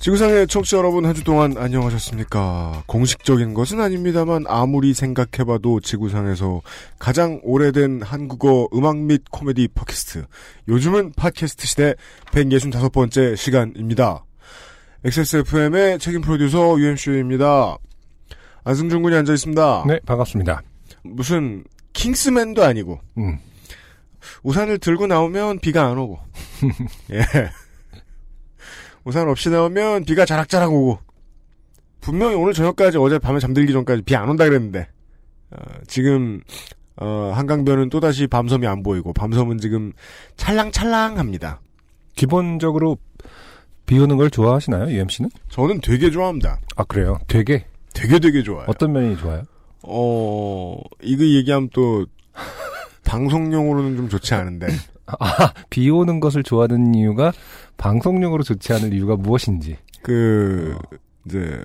지구상의 청취자 여러분 한 주 동안 안녕하셨습니까? 공식적인 것은 아닙니다만 아무리 생각해봐도 지구상에서 가장 오래된 한국어 음악 및 코미디 팟캐스트 요즘은 팟캐스트 시대 165번째 시간입니다. XSFM의 책임 프로듀서 UMC입니다. 안승준 군이 앉아있습니다. 네, 반갑습니다. 무슨 킹스맨도 아니고 음, 우산을 들고 나오면 비가 안 오고 예. 우산 없이 나오면 비가 자락자락 오고 분명히 오늘 저녁까지 어제 밤에 잠들기 전까지 비 안 온다 그랬는데 어, 지금 어, 한강변은 또다시 밤섬이 안 보이고 밤섬은 지금 찰랑찰랑합니다. 기본적으로 비 오는 걸 좋아하시나요, UMC는? 저는 되게 좋아합니다. 아, 그래요? 되게? 되게 되게 좋아요. 어떤 면이 좋아요? 어 이거 얘기하면 또 방송용으로는 좀 좋지 않은데 아, 비 오는 것을 좋아하는 이유가 방송용으로 좋지 않을 이유가 무엇인지. 그 이제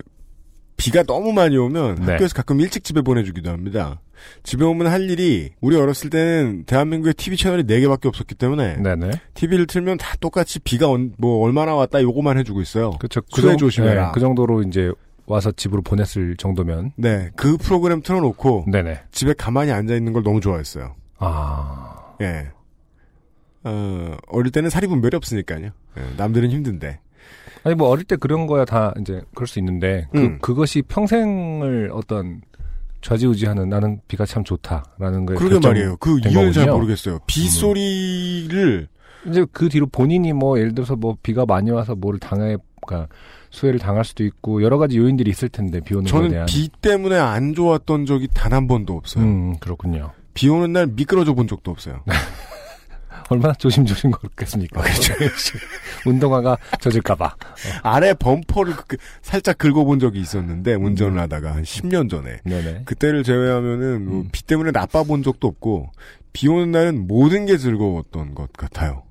비가 너무 많이 오면 네. 학교에서 가끔 일찍 집에 보내주기도 합니다. 집에 오면 할 일이 우리 어렸을 때는 대한민국에 TV 채널이 4개밖에 없었기 때문에 네네. TV를 틀면 다 똑같이 비가 언- 뭐 얼마나 왔다 요거만 해주고 있어요. 그쵸. 수해 정- 조심해라. 네, 그 정도로 이제 와서 집으로 보냈을 정도면. 네, 그 프로그램 틀어놓고 네네. 집에 가만히 앉아 있는 걸 너무 좋아했어요. 아, 예. 어, 어릴 때는 사리 분별이 없으니까요. 예, 남들은 힘든데. 아니 뭐 어릴 때 그런 거야 다 이제 그럴 수 있는데 그 음. 그것이 평생을 어떤 좌지우지하는 나는 비가 참 좋다라는 거에 그러게 말이에요. 그된 이유는 잘 거군요. 음. 모르겠어요. 비 소리를 이제 그 뒤로 본인이 뭐 예를 들어서 뭐 비가 많이 와서 뭐를 당해 그러니까 수해를 당할 수도 있고 여러 가지 요인들이 있을 텐데 비 오는 거에 저는 대한 비 때문에 안 좋았던 적이 단 한 번도 없어요. 음 그렇군요. 비 오는 날 미끄러져 본 적도 없어요. 얼마나 조심조심 걸었겠습니까? 그렇죠. 운동화가 젖을까봐. 아래 범퍼를 그- 살짝 긁어본 적이 있었는데 운전을 하다가 한 10년 전에 네네. 그때를 제외하면은 뭐 음. 비 때문에 나빠 본 적도 없고 비 오는 날은 모든 게 즐거웠던 것 같아요.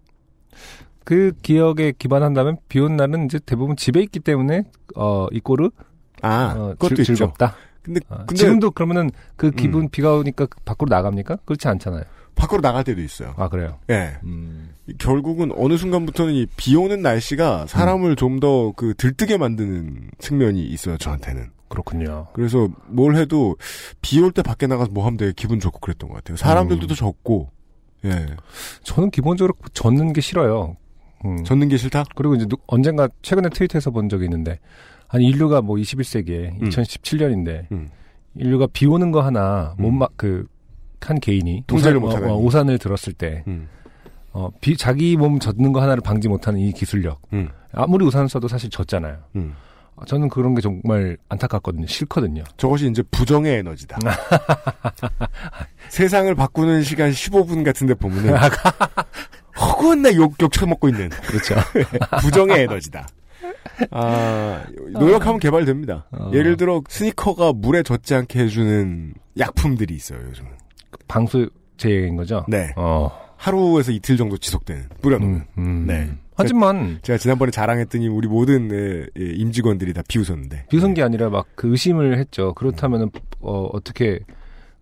그 기억에 기반한다면 비 오는 날은 이제 대부분 집에 있기 때문에 어 이꼬르 아 어, 그것도 즐. 즐겁다. 근데 아, 근데 지금도 그러면은 그 기분 비가 오니까 밖으로 나갑니까? 그렇지 않잖아요. 밖으로 나갈 때도 있어요. 아 그래요. 예. 음. 결국은 어느 순간부터는 이 비 오는 날씨가 사람을 음. 좀더 그 들뜨게 만드는 측면이 있어요, 저한테는. 그렇군요. 그래서 뭘 해도 비 올 때 밖에 나가서 뭐 하면 되게 기분 좋고 그랬던 것 같아요. 사람들도 음. 더 적고, 예. 저는 기본적으로 젖는 게 싫어요. 음. 젖는 게 싫다? 그리고 이제 누- 언젠가 최근에 트윗해서 본 적이 있는데 아니 인류가 뭐 21세기에 음. 2017년인데 음. 인류가 비 오는 거 하나 음. 못막 그 한 개인이 통제를 못하다니. 어, 어, 우산을 들었을 때 음. 어, 비, 자기 몸 젖는 거 하나를 방지 못하는 이 기술력 음. 아무리 우산을 써도 사실 젖잖아요. 음. 어, 저는 그런 게 정말 안타깝거든요. 싫거든요. 저것이 이제 부정의 에너지다. 세상을 바꾸는 시간 15분 같은데 보면은 허구한 날 욕, 욕 처먹고 있는 그렇죠. 부정의 에너지다. 아, 노력하면 개발됩니다. 어. 예를 들어 스니커가 물에 젖지 않게 해주는 약품들이 있어요, 요즘은. 방수제인 거죠. 네. 어. 하루에서 이틀 정도 지속되는, 뿌려놓는. 음, 음. 네. 하지만 제가 지난번에 자랑했더니 우리 모든 예, 예, 임직원들이 다 비웃었는데. 비웃은 게 아니라 막 그 의심을 했죠. 그렇다면은 어, 어떻게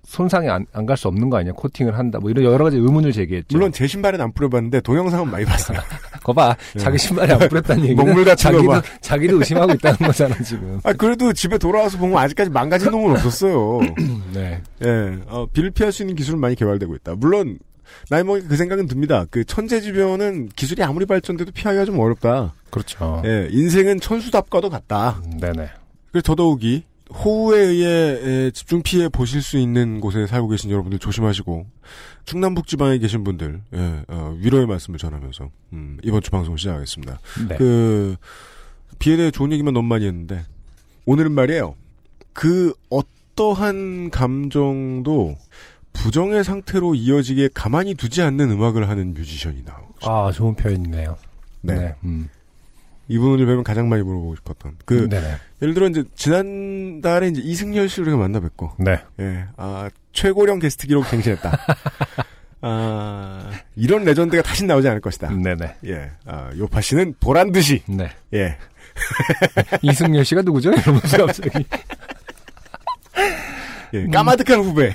손상이 안 갈 수 없는 거 아니야? 코팅을 한다. 뭐 이런 여러 가지 의문을 제기했죠. 물론 제 신발은 안 뿌려봤는데 동영상은 많이 봤어요. 거봐 자기 신발이 안 뿌렸다는 얘기는 먹물 같은 거 자기도 봐. 자기도 의심하고 있다는 거잖아 지금. 아 그래도 집에 돌아와서 보면 아직까지 망가진 놈은 없었어요. 네. 예, 어, 비를 피할 수 있는 기술은 많이 개발되고 있다. 물론 나이 먹이 그 생각은 듭니다. 그 천재지변은 기술이 아무리 발전돼도 피하기가 좀 어렵다. 그렇죠. 예, 인생은 천수답과도 같다. 음, 네네. 그래서 더더욱이 호우에 의해 에, 집중 피해 보실 수 있는 곳에 살고 계신 여러분들 조심하시고 충남북 지방에 계신 분들 예, 어, 위로의 말씀을 전하면서 음, 이번 주 방송 시작하겠습니다. 네. 그 비에 대해 좋은 얘기만 너무 많이 했는데 오늘은 말이에요. 그 어떠한 감정도 부정의 상태로 이어지게 가만히 두지 않는 음악을 하는 뮤지션이 나오죠. 아 좋은 표현이네요. 네. 네. 음. 이 분을 뵈면 가장 많이 물어보고 싶었던. 그, 네네. 예를 들어 이제 지난달에 이제 이승열 씨를 우리가 만나 뵙고, 네. 예, 아, 최고령 게스트 기록 갱신했다. 아, 이런 레전드가 다시 나오지 않을 것이다. 네네. 예, 아, 요파 씨는 보란 듯이, 네. 예, 이승열 씨가 누구죠? 이러면서 갑자기. 예, 까마득한 후배.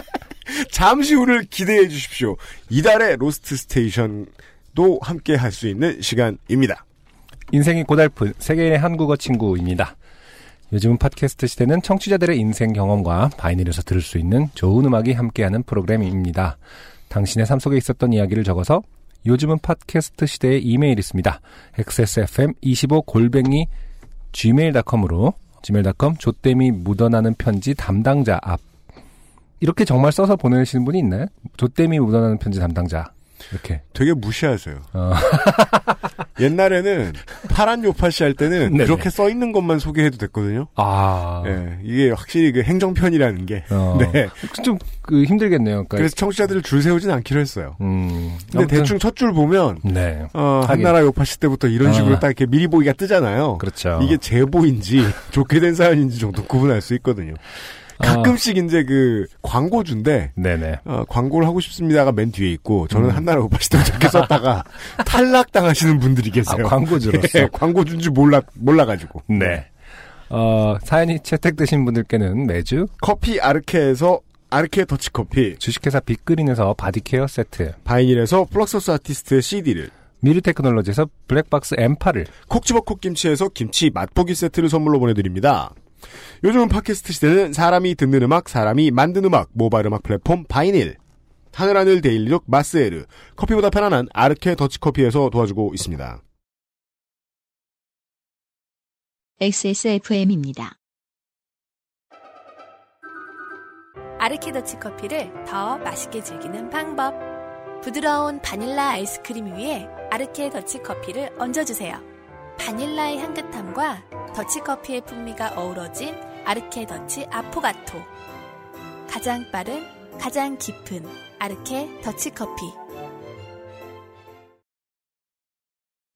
잠시 후를 기대해 주십시오. 이달의 Lost Station도 함께 할 수 있는 시간입니다. 인생이 고달픈 세계인의 한국어 친구입니다. 요즘은 팟캐스트 시대는 청취자들의 인생 경험과 바이닐에서 들을 수 있는 좋은 음악이 함께하는 프로그램입니다. 당신의 삶 속에 있었던 이야기를 적어서 요즘은 팟캐스트 시대에 이메일 있습니다. xsfm25 골뱅이 gmail.com으로 gmail.com 조땜이 묻어나는 편지 담당자 앞 이렇게 정말 써서 보내시는 분이 있나요? 조땜이 묻어나는 편지 담당자 이렇게 되게 무시하세요. 어. 옛날에는 파란 요파시 할 때는 네네. 그렇게 써 있는 것만 소개해도 됐거든요. 아 예, 이게 확실히 그 행정편이라는 게. 어. 네. 좀 그 힘들겠네요. 그러니까 그래서 청취자들을 줄 세우진 않기로 했어요. 음. 근데 아무튼, 대충 첫 줄 보면 네. 어. 한나라 요파시 때부터 이런 식으로 아. 딱 이렇게 미리 보기가 뜨잖아요. 그렇죠. 이게 제보인지 좋게 된 사연인지 정도 구분할 수 있거든요. 아. 가끔씩 이제 그 광고주인데 네네. 어, 광고를 하고 싶습니다가 맨 뒤에 있고 저는 음. 한나라 때부터 이렇게 썼다가 탈락 당하시는 분들이 아, 계세요. 광고주로서. 예, 광고주인지 몰라 몰라가지고. 네. 어, 사연이 채택되신 분들께는 매주 커피 아르케에서 아르케 더치커피, 주식회사 빅그린에서 바디케어 세트, 바이닐에서 플럭서스 아티스트의 CD를, 미르테크놀로지에서 블랙박스 M8을, 콕 집어 콕 김치에서 김치 맛보기 세트를 선물로 보내드립니다. 요즘은 팟캐스트 시대는 사람이 듣는 음악, 사람이 만든 음악, 모바일 음악 플랫폼 바이닐, 하늘하늘 데일리족 마스에르, 커피보다 편안한 아르케 더치커피에서 도와주고 있습니다. XSFM입니다. 아르케 더치 커피를 더 맛있게 즐기는 방법. 부드러운 바닐라 아이스크림 위에 아르케 더치 커피를 얹어주세요. 바닐라의 향긋함과 더치 커피의 풍미가 어우러진 아르케 더치 아포가토. 가장 빠른, 가장 깊은 아르케 더치 커피.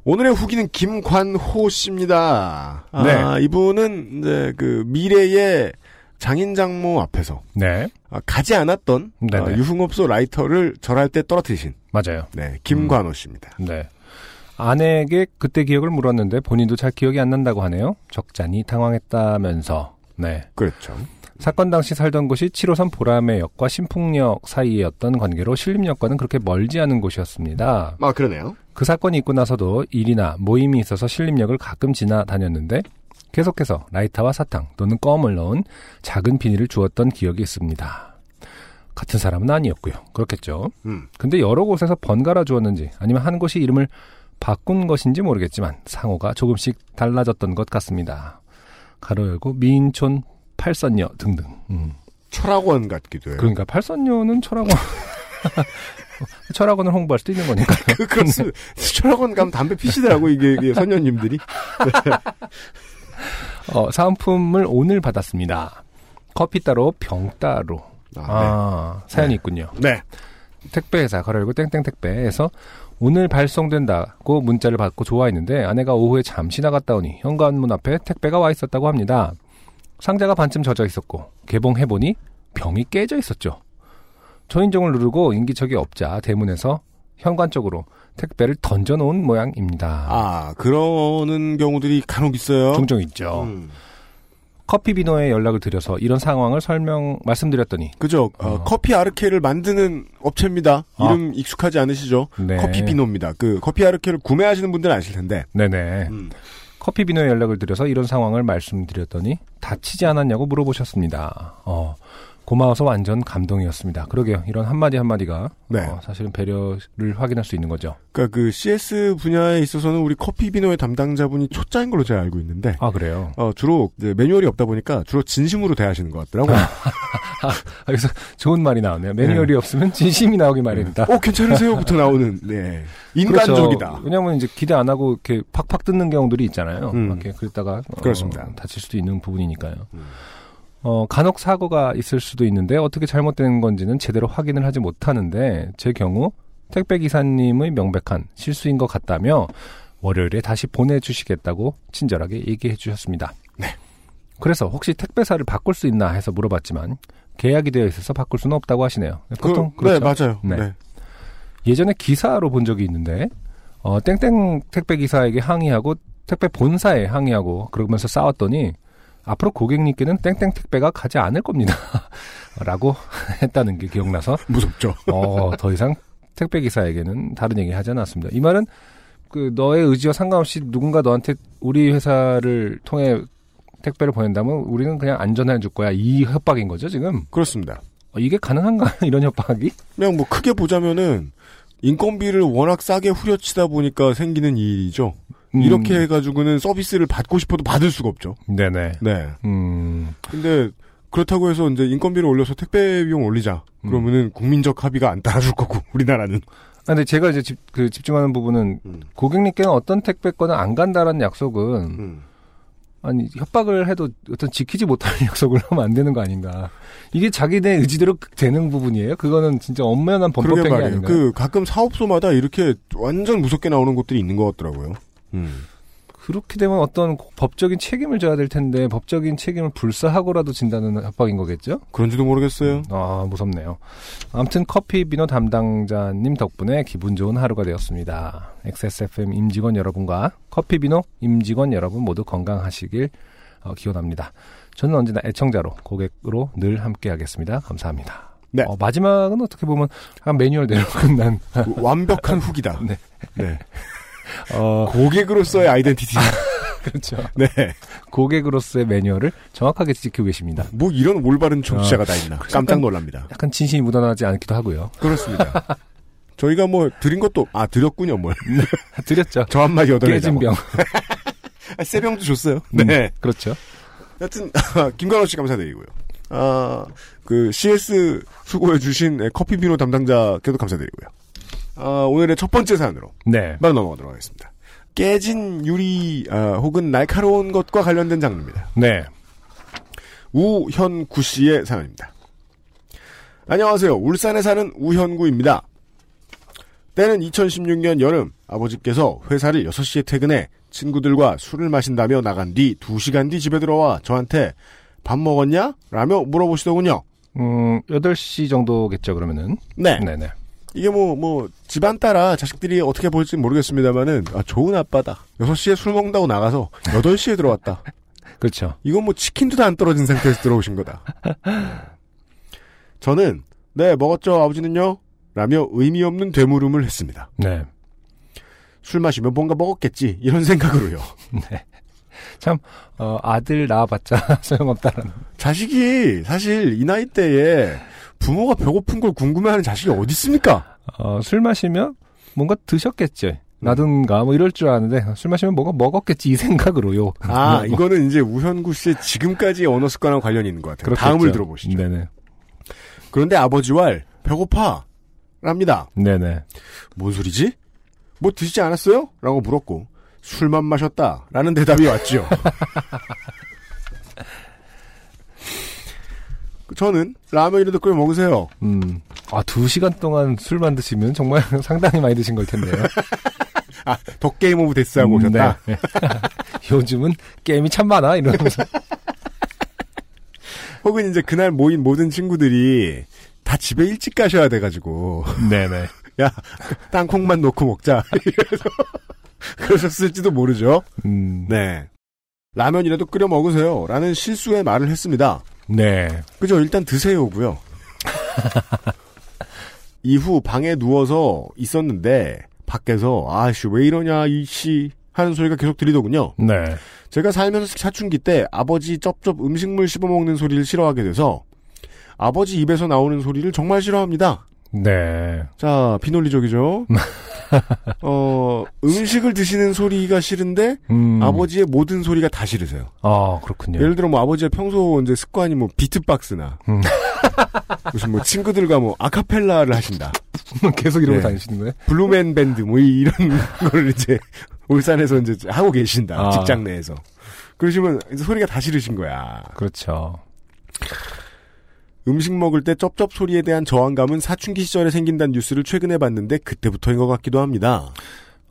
오늘의 후기는 김관호 씨입니다. 네. 아, 이분은 이제 그 미래의 장인 장모 앞에서 네. 아, 가지 않았던 네네. 아, 유흥업소 라이터를 절할 때 떨어뜨리신 맞아요. 네, 김관호 씨입니다. 네. 아내에게 그때 기억을 물었는데 본인도 잘 기억이 안 난다고 하네요. 적잖이 당황했다면서. 네. 그렇죠. 사건 당시 살던 곳이 7호선 보라매역과 신풍역 사이였던 관계로 신림역과는 그렇게 멀지 않은 곳이었습니다. 아 그러네요. 그 사건이 있고 나서도 일이나 모임이 있어서 신림역을 가끔 지나다녔는데 계속해서 라이터와 사탕 또는 껌을 넣은 작은 비닐을 주었던 기억이 있습니다. 같은 사람은 아니었고요. 그렇겠죠. 음. 근데 여러 곳에서 번갈아 주었는지 아니면 한 곳이 이름을 바꾼 것인지 모르겠지만 상호가 조금씩 달라졌던 것 같습니다. 가로 열고 미인촌 팔선녀 등등. 음. 철학원 같기도 해요. 그러니까 팔선녀는 철학원 철학원을 홍보할 수도 있는 거니까. 그, 그렇습니다. 철학원 가면 담배 피시더라고, 이게, 이게 선녀님들이. 어, 사은품을 오늘 받았습니다. 커피 따로 병 따로. 아, 아, 사연이 네. 있군요. 네. 택배회사 가로열고 땡땡 택배에서 오늘 발송된다고 문자를 받고 좋아했는데 아내가 오후에 잠시 나갔다 오니 현관문 앞에 택배가 와 있었다고 합니다. 상자가 반쯤 젖어 있었고 개봉해보니 병이 깨져 있었죠. 초인종을 누르고 인기척이 없자 대문에서 현관 쪽으로 택배를 던져놓은 모양입니다. 아, 그러는 경우들이 간혹 있어요. 종종 있죠. 음. 커피 비노에 연락을 드려서 이런 상황을 설명 말씀드렸더니 그죠. 어, 어. 커피 아르케를 만드는 업체입니다. 아. 이름 익숙하지 않으시죠? 네. 커피 비노입니다. 그 커피 아르케를 구매하시는 분들은 아실 텐데. 네네 음. 커피 비노에 연락을 드려서 이런 상황을 말씀드렸더니 다치지 않았냐고 물어보셨습니다. 어, 고마워서 완전 감동이었습니다. 그러게요. 이런 한마디 한마디가 네. 어, 사실은 배려를 확인할 수 있는 거죠. 그러니까 그 CS 분야에 있어서는 우리 커피 비노의 담당자분이 초짜인 걸로 제가 알고 있는데. 아 그래요. 어, 주로 매뉴얼이 없다 보니까 주로 진심으로 대하시는 것 같더라고요. 아, 여기서 좋은 말이 나오네요. 매뉴얼이 없으면 진심이 나오기 마련이다. 어, 괜찮으세요?부터 나오는, 네. 인간적이다. 그렇죠. 왜냐하면 이제 기대 안 하고 이렇게 팍팍 뜯는 경우들이 있잖아요. 음. 이렇게 그랬다가 어, 그렇습니다. 다칠 수도 있는 부분이니까요. 음. 어, 간혹 사고가 있을 수도 있는데 어떻게 잘못된 건지는 제대로 확인을 하지 못하는데 제 경우 택배 기사님의 명백한 실수인 것 같다며 월요일에 다시 보내주시겠다고 친절하게 얘기해 주셨습니다. 네. 그래서 혹시 택배사를 바꿀 수 있나 해서 물어봤지만 계약이 되어 있어서 바꿀 수는 없다고 하시네요. 보통 그, 네, 그렇죠. 맞아요. 네. 네. 예전에 기사로 본 적이 있는데 어, 땡땡 택배 기사에게 항의하고 택배 본사에 항의하고 그러면서 싸웠더니 앞으로 고객님께는 땡땡 택배가 가지 않을 겁니다. 라고 했다는 게 기억나서 무섭죠. 어, 더 이상 택배 기사에게는 다른 얘기 하지 않았습니다. 이 말은 그 너의 의지와 상관없이 누군가 너한테 우리 회사를 통해 택배를 보낸다면 우리는 그냥 안전해 줄 거야. 이 협박인 거죠, 지금? 그렇습니다. 어, 이게 가능한가? 이런 협박이? 그냥 뭐 크게 보자면은 인건비를 워낙 싸게 후려치다 보니까 생기는 일이죠. 음, 이렇게 해가지고는 서비스를 받고 싶어도 받을 수가 없죠. 네네. 네. 음, 근데 그렇다고 해서 이제 인건비를 올려서 택배 비용 올리자. 음. 그러면은 국민적 합의가 안 따라줄 거고 우리나라는. 아, 근데 제가 이제 집, 그 집중하는 부분은 음. 고객님께는 어떤 택배 건은 안 간다라는 약속은 음. 아니 협박을 해도 어떤 지키지 못할 약속을 하면 안 되는 거 아닌가? 이게 자기네 의지대로 되는 부분이에요. 그거는 진짜 엄연한 범법행위. 아닌가요? 그 가끔 사업소마다 이렇게 완전 무섭게 나오는 곳들이 있는 것 같더라고요. 음. 그렇게 되면 어떤 법적인 책임을 져야 될 텐데 법적인 책임을 불사하고라도 진다는 협박인 거겠죠? 그런지도 모르겠어요. 아 무섭네요. 아무튼 커피 비노 담당자님 덕분에 기분 좋은 하루가 되었습니다. XSFM 임직원 여러분과 커피 비노 임직원 여러분 모두 건강하시길 어, 기원합니다. 저는 언제나 애청자로 고객으로 늘 함께하겠습니다. 감사합니다. 네. 어, 마지막은 어떻게 보면 한 매뉴얼대로 끝난 완벽한 후기다. 네. 네. 어, 고객으로서의 아이덴티티. 그렇죠. 네. 고객으로서의 매뉴얼을 정확하게 지키고 계십니다. 뭐 이런 올바른 청취자가 다 있나. 깜짝 놀랍니다. 약간 진심이 묻어나지 않기도 하고요. 그렇습니다. 저희가 뭐 드린 것도 아 드렸군요 뭘. 드렸죠. 저 한마디 깨진 얻어내자고. 병. 아, 세 병도 줬어요. 음, 네. 그렇죠. 하여튼 김관호 씨 감사드리고요. 아, 그 CS 수고해 주신 커피 비노 담당자께도 감사드리고요. 아, 오늘의 첫 번째 사연으로 네. 바로 넘어가도록 하겠습니다. 깨진 유리 아, 혹은 날카로운 것과 관련된 장르입니다. 네. 우현구 씨의 사연입니다. 안녕하세요. 울산에 사는 우현구입니다. 때는 2016년 여름 아버지께서 회사를 6시에 퇴근해 친구들과 술을 마신다며 나간 뒤 2시간 뒤 집에 들어와 저한테 밥 먹었냐? 라며 물어보시더군요. 음, 8시 정도겠죠, 그러면은. 네. 네네. 이게 뭐, 뭐, 집안 따라 자식들이 어떻게 볼지 모르겠습니다만은, 아, 좋은 아빠다. 6시에 술 먹는다고 나가서 8시에 들어왔다. 그렇죠. 이건 뭐 치킨도 다 안 떨어진 상태에서 들어오신 거다. 저는 네 먹었죠 아버지는요 라며 의미 없는 되물음을 했습니다. 네. 술 마시면 뭔가 먹었겠지 이런 생각으로요. 참, 어, 아들 낳아봤자 소용없다라는. 자식이 사실 이 나이 때에 부모가 배고픈 걸 궁금해하는 자식이 어디 있습니까? 어, 술 마시면 뭔가 드셨겠지. 나든가 뭐 이럴 줄 아는데 술 마시면 뭔가 먹었겠지 이 생각으로요. 아 뭐, 이거는 이제 우현구 씨의 지금까지 언어 습관과 관련이 있는 것 같아요. 그렇겠죠. 다음을 들어보시죠. 네네. 그런데 아버지와 배고파 랍니다. 네네. 뭔 소리지? 뭐 드시지 않았어요? 라고 물었고 술만 마셨다 라는 대답이 왔죠. 저는 라면이라도 끓여 먹으세요. 음. 아, 두 시간 동안 술만 드시면 정말 상당히 많이 드신 걸 텐데요. 아, The Game of Death 하고 음, 오셨다. 네. 요즘은 게임이 참 많아, 이러면서. 혹은 이제 그날 모인 모든 친구들이 다 집에 일찍 가셔야 돼가지고 네네. 야 땅콩만 넣고 먹자 이래서 그러셨을지도 모르죠. 음. 네. 라면이라도 끓여 먹으세요. 라는 실수의 말을 했습니다. 네. 그죠? 일단 드세요고요. 이후 방에 누워서 있었는데 밖에서 아씨 왜 이러냐 이씨 하는 소리가 계속 들리더군요. 네. 제가 살면서 사춘기 때 아버지 쩝쩝 음식물 씹어먹는 소리를 싫어하게 돼서 아버지 입에서 나오는 소리를 정말 싫어합니다. 네. 자, 비논리적이죠. 어, 음식을 드시는 소리가 싫은데 음. 아버지의 모든 소리가 다 싫으세요. 아, 그렇군요. 예를 들어 뭐 아버지의 평소 이제 습관이 뭐 비트박스나 음. 무슨 뭐 친구들과 뭐 아카펠라를 하신다. 계속 이러고 네. 다니시는 거예요? 블루맨 밴드 뭐 이런 걸 이제 울산에서 이제 하고 계신다. 아. 직장 내에서. 그러시면 이제 소리가 다 싫으신 거야. 그렇죠. 음식 먹을 때 쩝쩝 소리에 대한 저항감은 사춘기 시절에 생긴다는 뉴스를 최근에 봤는데 그때부터인 것 같기도 합니다.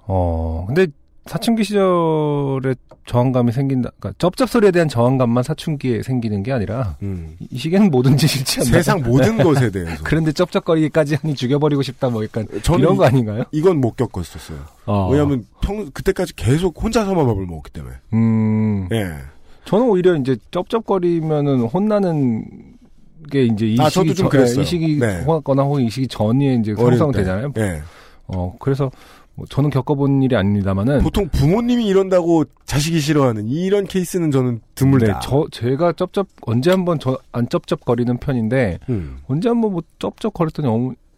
어, 근데 사춘기 시절에 저항감이 생긴다. 그러니까 쩝쩝 소리에 대한 저항감만 사춘기에 생기는 게 아니라 음. 이 시기에는 뭐든지 싫지 않나요? 세상 모든 것에 대해서. 그런데 쩝쩝거리기까지 하니 죽여버리고 싶다 뭐 약간 이런 거 아닌가요? 이건 못 겪었었어요. 어. 왜냐하면 평 그때까지 계속 혼자서만 밥을 먹었기 때문에. 음 예. 저는 오히려 이제 쩝쩝거리면은 혼나는 게 이제 이 아, 시기 전- 그랬어요. 이 시기 네. 거나 혹은 이 시기 전에 이제 형성되잖아요. 때. 예. 어 그래서 뭐 저는 겪어본 일이 아닙니다만은 보통 부모님이 이런다고 자식이 싫어하는 이런 케이스는 저는 드물다. 네, 저 제가 쩝쩝 언제 한번 저 안 쩝쩝거리는 편인데 음. 언제 한번 뭐 쩝쩝거렸더니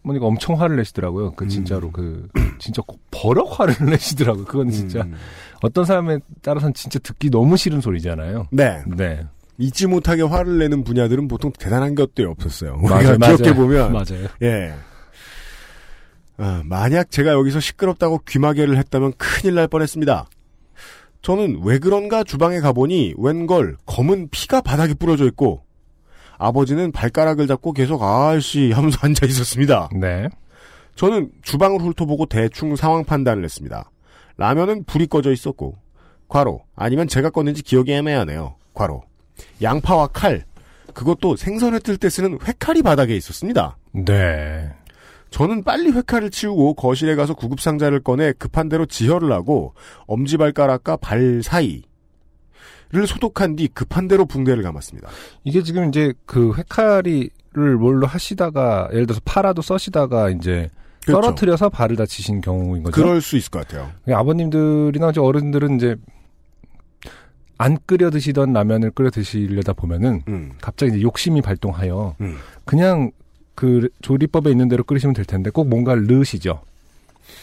어머니가 엄청 화를 내시더라고요. 그 음. 진짜로 그 진짜 꼭 버럭 화를 내시더라고요. 그건 진짜 음. 어떤 사람에 따라서는 진짜 듣기 너무 싫은 소리잖아요. 네. 네, 잊지 못하게 화를 내는 분야들은 보통 대단한 것들이 없었어요. 우리가 맞아요. 기억해 보면 맞아요. 예. 아, 만약 제가 여기서 시끄럽다고 귀마개를 했다면 큰일 날 뻔했습니다. 저는 왜 그런가 주방에 가보니 웬걸 검은 피가 바닥에 뿌려져 있고 아버지는 발가락을 잡고 계속 아씨 하면서 앉아 있었습니다. 네, 저는 주방을 훑어보고 대충 상황 판단을 했습니다. 라면은 불이 꺼져 있었고 과로 아니면 제가 껐는지 기억이 애매하네요. 과로 양파와 칼 그것도 생선을 뜰때 쓰는 회칼이 바닥에 있었습니다. 네. 저는 빨리 회칼을 치우고 거실에 가서 구급상자를 꺼내 급한 대로 지혈을 하고 엄지발가락과 발 사이 를 소독한 뒤 급한 대로 붕대를 감았습니다. 이게 지금 이제 그 회칼이를 뭘로 하시다가 예를 들어서 파라도 써시다가 이제 그렇죠. 떨어뜨려서 발을 다치신 경우인 거죠. 그럴 수 있을 것 같아요. 아버님들이나 어른들은 이제 안 끓여 드시던 라면을 끓여 드시려다 보면은 음, 갑자기 이제 욕심이 발동하여 음. 그냥 그 조리법에 있는 대로 끓이시면 될 텐데 꼭 뭔가를 넣으시죠.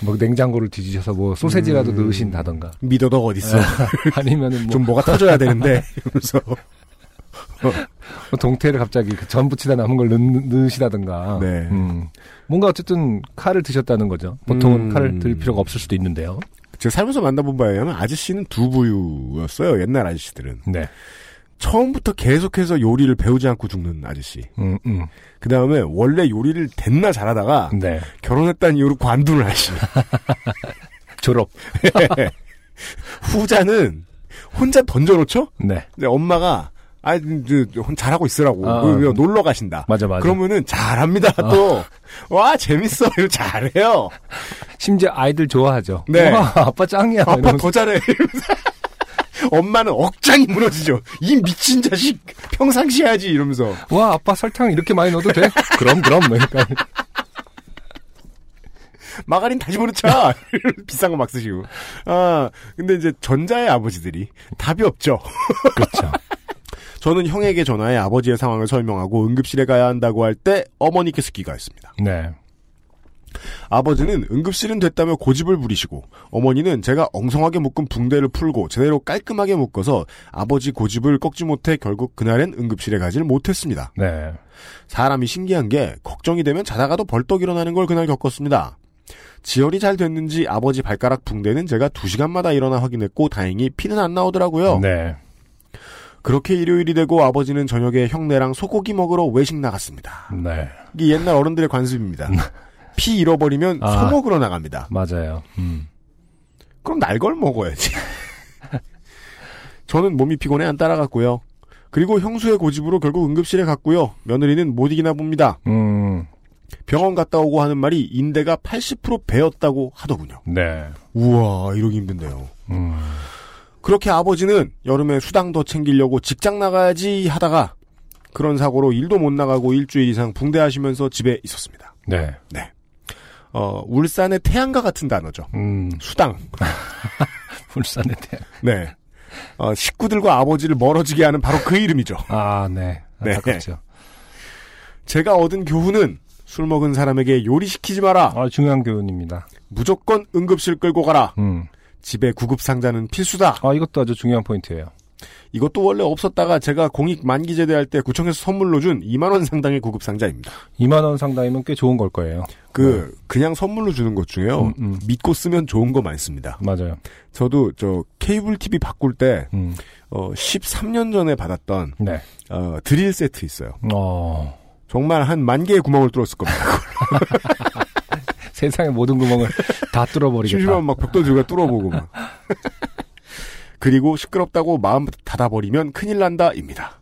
뭐 냉장고를 뒤지셔서 뭐 소세지라도 음. 넣으신다던가 미더덕 어딨어? 아니면은 뭐, 좀 뭐가 터져야 되는데 이러면서 뭐 동태를 갑자기 그전 부치다 남은 걸 넣, 넣으시다던가 네. 음. 뭔가 어쨌든 칼을 드셨다는 거죠. 보통은 음. 칼을 들 필요가 없을 수도 있는데요. 제가 살면서 만나본 바에 의하면 아저씨는 두 부유였어요. 옛날 아저씨들은 네. 처음부터 계속해서 요리를 배우지 않고 죽는 아저씨. 음, 음. 그 다음에 원래 요리를 됐나 잘하다가 네. 결혼했다는 이유로 관둔을 하시. 졸업. 후자는 혼자 던져놓죠? 네. 근데 엄마가 아, 그, 잘하고 있으라고. 아, 그리고 음. 놀러 가신다. 맞아, 맞아. 그러면은 잘합니다. 또. 와, 재밌어. 이거 잘해요. 심지어 아이들 좋아하죠. 네. 와, 아빠 짱이야. 아빠 이러면서. 더 잘해. 엄마는 억장이 무너지죠. 이 미친 자식 평상시 해야지 이러면서. 와, 아빠 설탕 이렇게 많이 넣어도 돼? 그럼, 그럼. 뭐 약간. 마가린 다시 버릇차 비싼 거 막 쓰시고. 아, 근데 이제 전자의 아버지들이 답이 없죠. 그렇죠. 저는 형에게 전화해 아버지의 상황을 설명하고 응급실에 가야 한다고 할 때 어머니께서 귀가했습니다. 네. 아버지는 응급실은 됐다며 고집을 부리시고 어머니는 제가 엉성하게 묶은 붕대를 풀고 제대로 깔끔하게 묶어서 아버지 고집을 꺾지 못해 결국 그날엔 응급실에 가지를 못했습니다. 네. 사람이 신기한 게 걱정이 되면 자다가도 벌떡 일어나는 걸 그날 겪었습니다. 지혈이 잘 됐는지 아버지 발가락 붕대는 제가 2시간마다 일어나 확인했고 다행히 피는 안 나오더라고요. 네. 그렇게 일요일이 되고 아버지는 저녁에 형네랑 소고기 먹으러 외식 나갔습니다. 네. 이게 옛날 어른들의 관습입니다. 피 잃어버리면 아. 소 먹으러 나갑니다. 맞아요. 음. 그럼 날 걸 먹어야지. 저는 몸이 피곤해 안 따라갔고요. 그리고 형수의 고집으로 결국 응급실에 갔고요. 며느리는 못 이기나 봅니다. 음. 병원 갔다 오고 하는 말이 인대가 80% 배었다고 하더군요. 네. 우와 이러기 힘든데요. 음. 그렇게 아버지는 여름에 수당 더 챙기려고 직장 나가야지 하다가 그런 사고로 일도 못 나가고 일주일 이상 붕대하시면서 집에 있었습니다. 네. 어, 울산의 태양과 같은 단어죠. 음. 수당. 울산에 대한. 네. 어, 식구들과 아버지를 멀어지게 하는 바로 그 이름이죠. 아, 네. 네. 안타깝죠. 제가 얻은 교훈은 술 먹은 사람에게 요리시키지 마라. 아, 중요한 교훈입니다. 무조건 응급실 끌고 가라. 음. 집에 구급 상자는 필수다. 아, 이것도 아주 중요한 포인트예요. 이것도 원래 없었다가 제가 공익 만기 제대할 때 구청에서 선물로 준 2만 원 상당의 구급 상자입니다. 2만 원 상당이면 꽤 좋은 걸 거예요. 그, 그냥 선물로 주는 것 중에요. 음, 음. 믿고 쓰면 좋은 거 많습니다. 맞아요. 저도 저 케이블 TV 바꿀 때, 음. 어, 13년 전에 받았던, 네. 어, 드릴 세트 있어요. 어. 정말 한 만 개의 구멍을 뚫었을 겁니다. 세상의 모든 구멍을 다 뚫어버리겠다. 심심하면 막 벽돌 들고 뚫어보고 막. 그리고 시끄럽다고 마음 닫아버리면 큰일 난다입니다.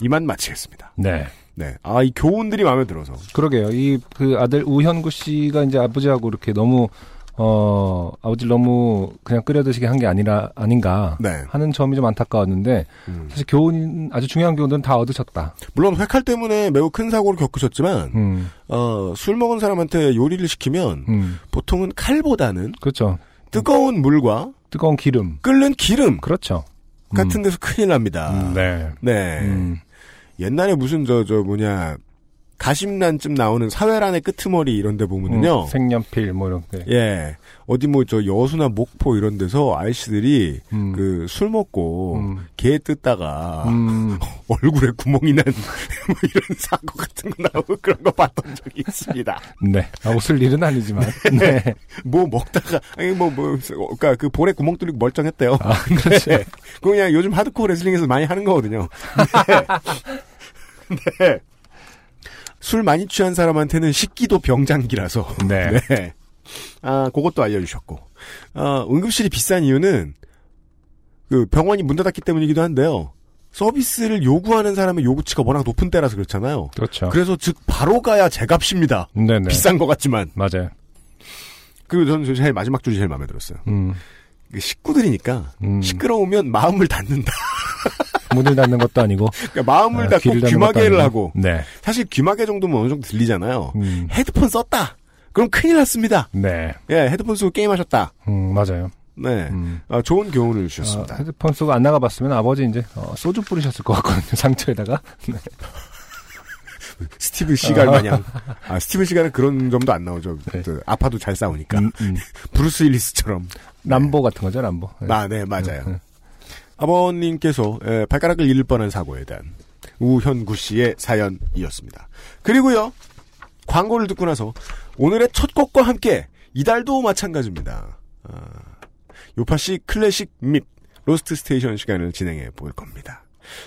이만 마치겠습니다. 네. 네. 아, 이 교훈들이 마음에 들어서. 그러게요. 이 그 아들 우현구 씨가 이제 아버지하고 이렇게 너무 어 아버지를 너무 그냥 끓여드시게 한 게 아니라 아닌가 네. 하는 점이 좀 안타까웠는데 음. 사실 교훈 아주 중요한 교훈들은 다 얻으셨다. 물론 회칼 때문에 매우 큰 사고를 겪으셨지만 음, 어, 술 먹은 사람한테 요리를 시키면 음, 보통은 칼보다는 그렇죠. 뜨거운 물과 뜨거운 기름. 끓는 기름 그렇죠. 같은 데서 큰일 납니다. 음, 네. 네. 음, 옛날에 무슨 저 저 뭐냐 가심란쯤 나오는 사회란의 끄트머리 이런 데 보면은요. 음, 색연필 뭐 이런 게. 예. 어디 뭐 저 여수나 목포 이런 데서 아이씨들이 음, 그술 먹고 음, 개 뜯다가 음, 얼굴에 구멍이 난 뭐 이런 사고 같은 거 나오고 그런 거 봤던 적이 있습니다. 네. 아, 웃을 일은 아니지만. 네. 뭐 먹다가 아니 뭐 뭐 그러니까 그 볼에 구멍 뚫리고 멀쩡했대요. 아, 그렇죠. 네. 그냥 요즘 하드코어 레슬링에서 많이 하는 거거든요. 네. 네. 술 많이 취한 사람한테는 식기도 병장기라서. 네. 네. 아, 그것도 알려주셨고. 아, 응급실이 비싼 이유는 그 병원이 문 닫았기 때문이기도 한데요. 서비스를 요구하는 사람의 요구치가 워낙 높은 때라서 그렇잖아요. 그렇죠. 그래서 즉 바로 가야 제값입니다. 네네. 비싼 것 같지만. 맞아요. 그리고 저는 제일 마지막 줄이 제일 마음에 들었어요. 음, 그 식구들이니까 음. 시끄러우면 마음을 닫는다. 문을 닫는 것도 아니고. 그러니까 마음을 아, 닫고 귀마개를 하고. 네. 사실 귀마개 정도면 어느 정도 들리잖아요. 음, 헤드폰 썼다. 그럼 큰일 났습니다. 네. 예, 헤드폰 쓰고 게임하셨다. 음, 맞아요. 네, 음. 아, 좋은 교훈을 아, 주셨습니다. 헤드폰 쓰고 안 나가봤으면 아버지 이제 어, 소주 뿌리셨을 것 같거든요 상처에다가 스티븐 시갈 마냥. 아, 스티븐 시갈은 그런 점도 안 나오죠. 네. 그, 아파도 잘 싸우니까. 음, 음. 브루스 윌리스처럼. 람보 같은 거죠 람보 네. 아, 네, 맞아요. 아버님께서 에, 발가락을 잃을 뻔한 사고에 대한 우현구 씨의 사연이었습니다. 그리고요, 광고를 듣고 나서 오늘의 첫 곡과 함께 이달도 마찬가지입니다. 아, 요팟시 클래식 및 Lost Station 시간을 진행해 볼 겁니다.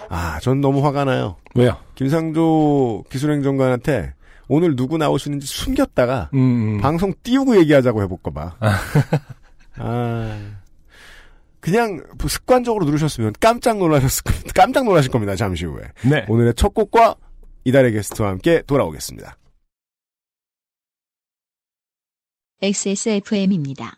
아, 전 너무 화가 나요. 왜요? 김상조 기술행정관한테 오늘 누구 나오시는지 숨겼다가 음, 음. 방송 띄우고 얘기하자고 해볼까봐. 아. 그냥 뭐 습관적으로 누르셨으면 깜짝 놀라셨을 겁니다. 깜짝 놀라실 겁니다. 잠시 후에. 네. 오늘의 첫 곡과 이달의 게스트와 함께 돌아오겠습니다. XSFM입니다.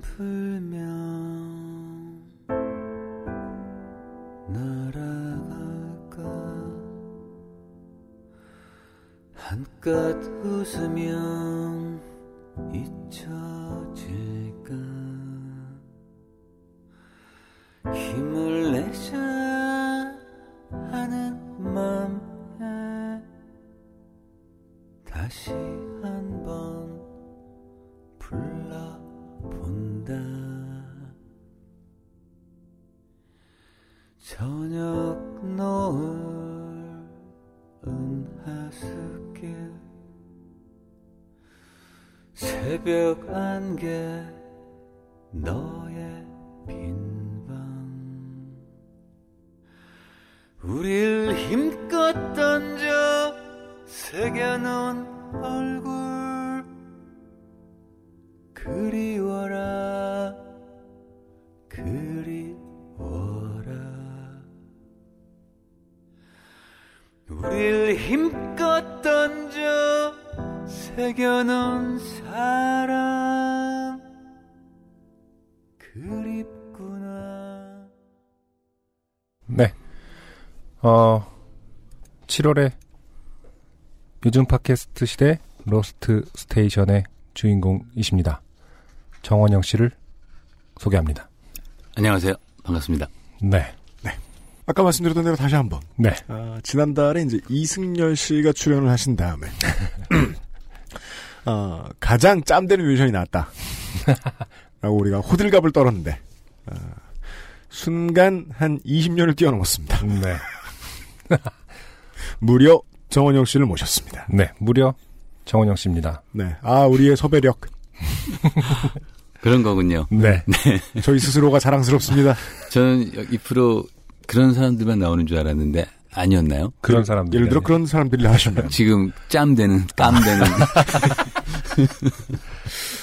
불면 날아갈까? 한껏 웃으면 우릴 힘껏 던져 새겨놓은 사랑 그립구나 네. 어, 7월에 요즘 팟캐스트 시대 Lost Station의 주인공이십니다. 정원영 씨를 소개합니다. 안녕하세요. 반갑습니다. 네. 아까 말씀드렸던 대로 다시 한번. 네. 아, 지난달에 이제 이승열 씨가 출연을 하신 다음에 어, 가장 짬되는 뮤지션이 나왔다. 라고 우리가 호들갑을 떨었는데 아, 순간 한 20년을 뛰어넘었습니다. 네. 무려 정원영 씨를 모셨습니다. 네. 무려 정원영 씨입니다. 네. 아, 우리의 섭외력. 그런 거군요. 네. 저희 스스로가 자랑스럽습니다. 저는 이 프로 그런 사람들만 나오는 줄 알았는데 아니었나요? 그런 사람들. 예를 들어 그런 사람들이 하시면 지금 짬되는 깜되는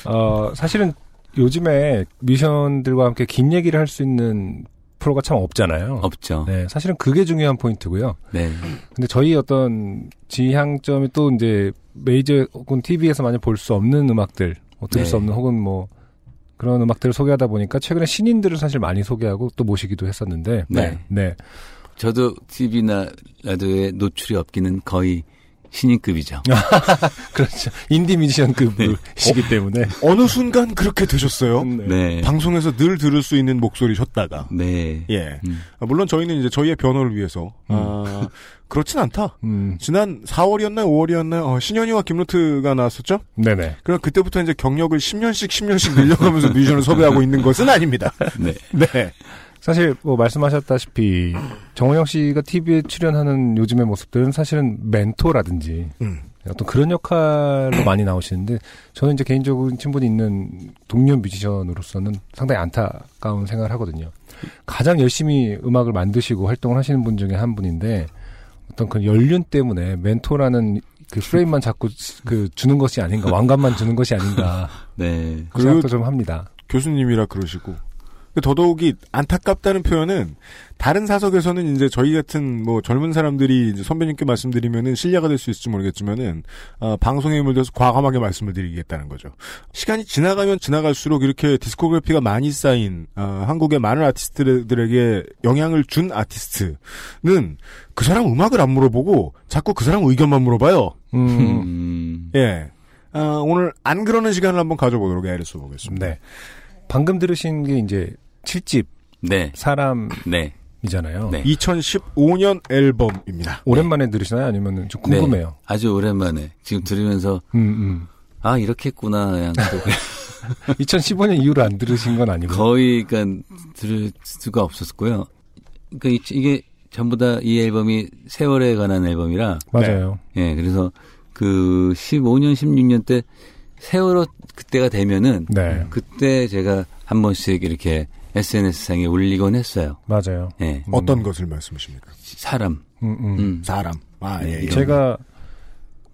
어, 사실은 요즘에 뮤지션들과 함께 긴 얘기를 할 수 있는 프로가 참 없잖아요. 없죠. 네, 사실은 그게 중요한 포인트고요. 네. 근데 저희 어떤 지향점이 또 이제 메이저 혹은 TV에서 많이 볼 수 없는 음악들, 뭐 들을 네. 수 없는 혹은 뭐 그런 음악들을 소개하다 보니까 최근에 신인들을 사실 많이 소개하고 또 모시기도 했었는데, 네. 네, 저도 TV나 라디오에 노출이 없기는 거의 신인급이죠. 그렇죠. 인디 뮤지션급이시기 때문에, 어느 순간 그렇게 되셨어요. 네. 방송에서 늘 들을 수 있는 목소리셨다가 네. 예. 음. 아, 물론 저희는 이제 저희의 변호를 위해서 아, 그렇진 않다. 음, 지난 4월이었나요, 5월이었나요? 어, 신현이와 김로트가 나왔었죠. 네네. 그럼 그때부터 이제 경력을 10년씩 10년씩 늘려가면서 뮤지션을 섭외하고 있는 것은 아닙니다. 네. 네. 사실 뭐 말씀하셨다시피 정원영 씨가 TV에 출연하는 요즘의 모습들은 사실은 멘토라든지 음. 어떤 그런 역할로 많이 나오시는데 저는 이제 개인적인 친분이 있는 동료 뮤지션으로서는 상당히 안타까운 생각을 하거든요. 가장 열심히 음악을 만드시고 활동을 하시는 분 중에 한 분인데 어떤 그 연륜 때문에 멘토라는 그 프레임만 자꾸 그 주는 것이 아닌가 왕관만 주는 것이 아닌가 네. 그 생각도 좀 합니다. 교수님이라 그러시고. 더더욱이 안타깝다는 표현은 다른 사석에서는 이제 저희 같은 뭐 젊은 사람들이 이제 선배님께 말씀드리면은 신뢰가 될 수 있을지 모르겠지만은 어, 방송에 힘을 들여서 과감하게 말씀을 드리겠다는 거죠. 시간이 지나가면 지나갈수록 이렇게 디스코그래피가 많이 쌓인 어, 한국의 많은 아티스트들에게 영향을 준 아티스트는 그 사람 음악을 안 물어보고 자꾸 그 사람 의견만 물어봐요. 음, 음. 예. 아, 오늘 안 그러는 시간을 한번 가져보도록 애를 써보겠습니다. 네. 방금 들으신 게 이제 7집 네. 사람이잖아요. 네. 네. 2015년 앨범입니다. 오랜만에 들으시나요? 아니면 좀 궁금해요. 아주 오랜만에 지금 들으면서 음, 음. 아 이렇게 했구나 그냥 또 2015년 이후로 안 들으신 건 아니고. 거의 그러니까 들을 수가 없었고요. 그러니까 이- 이게 전부 다 이 앨범이 세월에 관한 앨범이라 맞아요. 예 그래서 그 15년 16년 때 세월호 그때가 되면은 네. 그때 제가 한 번씩 이렇게 SNS상에 올리곤 했어요. 맞아요. 예 음. 어떤 것을 말씀하십니까? 사람 음, 음. 음. 사람. 아, 예, 예. 제가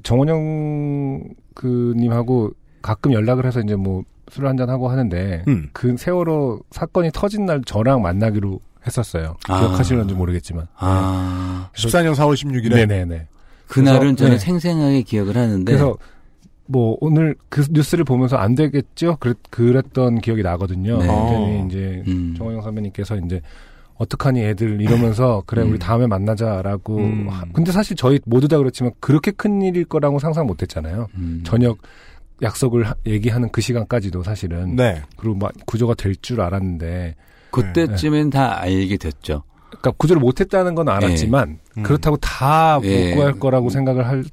정원영 그님하고 가끔 연락을 해서 이제 뭐 술을 한잔 하고 하는데 음. 그 세월호 사건이 터진 날 저랑 만나기로 했었어요. 아. 기억하시는지 모르겠지만. 아 14년 4월 16일에 네네네. 그날은 그래서, 저는 네. 생생하게 기억을 하는데 그래서 뭐 오늘 그 뉴스를 보면서 안 되겠죠? 그랬, 그랬던 기억이 나거든요. 네. 그랬더니 이제 음. 정원영 선배님께서 이제 어떡하니 애들 이러면서 그래 우리 음. 다음에 만나자라고 음. 하- 근데 사실 저희 모두 다 그렇지만 그렇게 큰 일일 거라고 상상 못 했잖아요. 음. 저녁 약속을 하- 얘기하는 그 시간까지도 사실은 네. 그리고 막 구조가 될 줄 알았는데 그때쯤엔 다 알게 됐죠. 그러니까 구조를 못 했다는 건 알았지만 음. 그렇다고 다못 예. 구할 거라고 생각을 할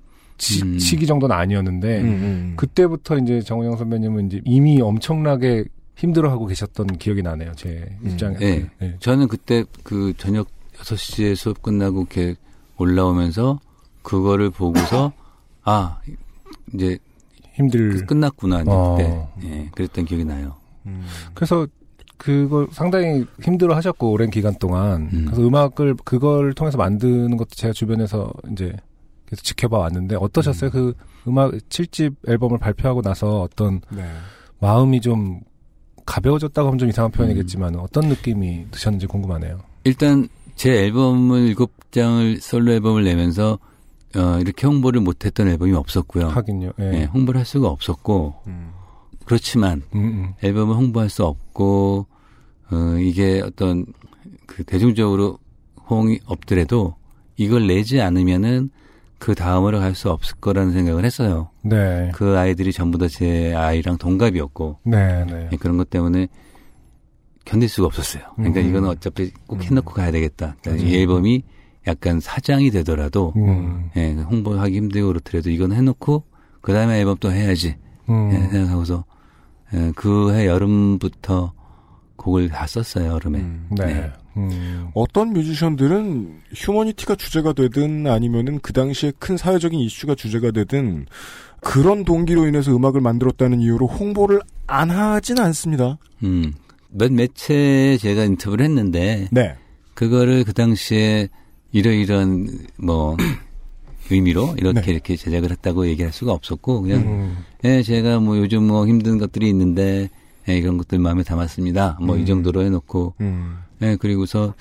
시, 음. 기 정도는 아니었는데 음, 음. 그때부터 이제 정우영 선배님은 이제 이미 엄청나게 힘들어하고 계셨던 기억이 나네요. 제 음. 입장에서. 네. 네. 저는 그때 그 저녁 6시에 수업 끝나고 이렇게 올라오면서 그거를 보고서 아 이제 힘들. 끝났구나 이제 어. 그때 예 그랬던 기억이 나요. 음. 그래서 그걸 상당히 힘들어 하셨고 오랜 기간 동안 음. 그래서 음악을 그걸 통해서 만드는 것도 제가 주변에서 이제 계속 지켜봐 왔는데 어떠셨어요? 그 음악 7집 앨범을 발표하고 나서 어떤 네. 마음이 좀 가벼워졌다고 하면 좀 이상한 음. 표현이겠지만 어떤 느낌이 드셨는지 궁금하네요. 일단 제 앨범을 일곱 장을 솔로 앨범을 내면서 어 이렇게 홍보를 못했던 앨범이 없었고요. 하긴요. 예. 예, 홍보를 할 수가 없었고 음. 그렇지만 음, 음. 앨범을 홍보할 수 없고 어 이게 어떤 그 대중적으로 호응이 없더라도 이걸 내지 않으면은 그 다음으로 갈 수 없을 거라는 생각을 했어요. 네. 그 아이들이 전부 다 제 아이랑 동갑이었고 네, 네. 예, 그런 것 때문에 견딜 수가 없었어요. 그러니까 음. 이거는 어차피 꼭 해놓고 가야 되겠다. 그러니까 음. 이 앨범이 약간 사장이 되더라도 음. 예, 홍보하기 힘들고 그렇더라도 이건 해놓고 그 다음에 앨범 또 해야지 음. 예, 생각하고서 예, 그해 여름부터 곡을 다 썼어요 여름에. 음. 네. 네. 음. 어떤 뮤지션들은 휴머니티가 주제가 되든 아니면은 그 당시에 큰 사회적인 이슈가 주제가 되든 그런 동기로 인해서 음악을 만들었다는 이유로 홍보를 안 하진 않습니다. 음. 몇 매체에 제가 인터뷰를 했는데 네. 그거를 그 당시에 이러이러한 뭐 의미로 이렇게 네. 이렇게 제작을 했다고 얘기할 수가 없었고 그냥 음. 예 제가 뭐 요즘 뭐 힘든 것들이 있는데 예, 이런 것들 마음에 담았습니다. 뭐이 음. 정도로 해놓고 음. 예 그리고서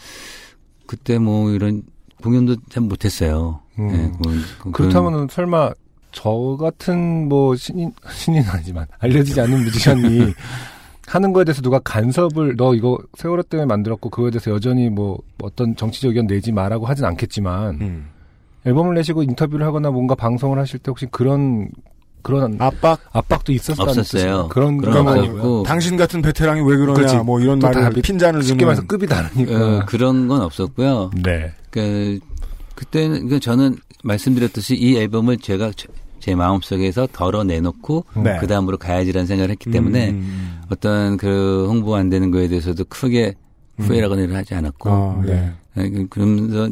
그때 뭐 이런 공연도 참 못했어요. 음. 예, 공연- 그런- 그렇다면은 설마 저 같은 뭐 신인 신인은 아니지만 알려지지 않는 뮤지션이 하는 거에 대해서 누가 간섭을 너 이거 세월호 때문에 만들었고 그거에 대해서 여전히 뭐 어떤 정치적 의견 내지 마라고 하진 않겠지만 음. 앨범을 내시고 인터뷰를 하거나 뭔가 방송을 하실 때 혹시 그런 그런 압박 압박도 있었다는 없었어요. 그런 그런 그런 거거 없었고. 아니고요. 당신 같은 베테랑이 왜 그러냐 그렇지. 뭐 이런 또 말을 핀잔을 쉽게 말해서 급이 다르니까. 어, 그런 건 없었고요. 네. 그 그때는 그 저는 말씀드렸듯이 이 앨범을 제가 제- 제 마음속에서 덜어내놓고 네. 그 다음으로 가야지라는 생각을 했기 때문에 음. 어떤 그 홍보 안 되는 거에 대해서도 크게 후회라고는 하지 않았고 아, 네. 네, 그- 그러면서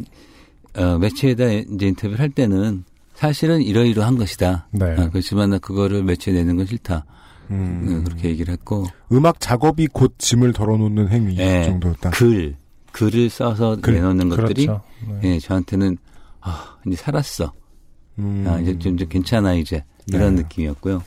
어, 매체에다 이제 인터뷰를 할 때는 사실은 이러이러한 것이다. 네. 어, 그렇지만 나 그거를 매체에 내는 건 싫다. 음. 어, 그렇게 얘기를 했고 음악 작업이 곧 짐을 덜어놓는 행위 네. 정도였다. 글 글을 써서 글, 내놓는 것들이 그렇죠. 네. 예, 저한테는 아 이제 살았어. 음. 아, 이제 좀, 좀 괜찮아 이제 이런 네. 느낌이었고요.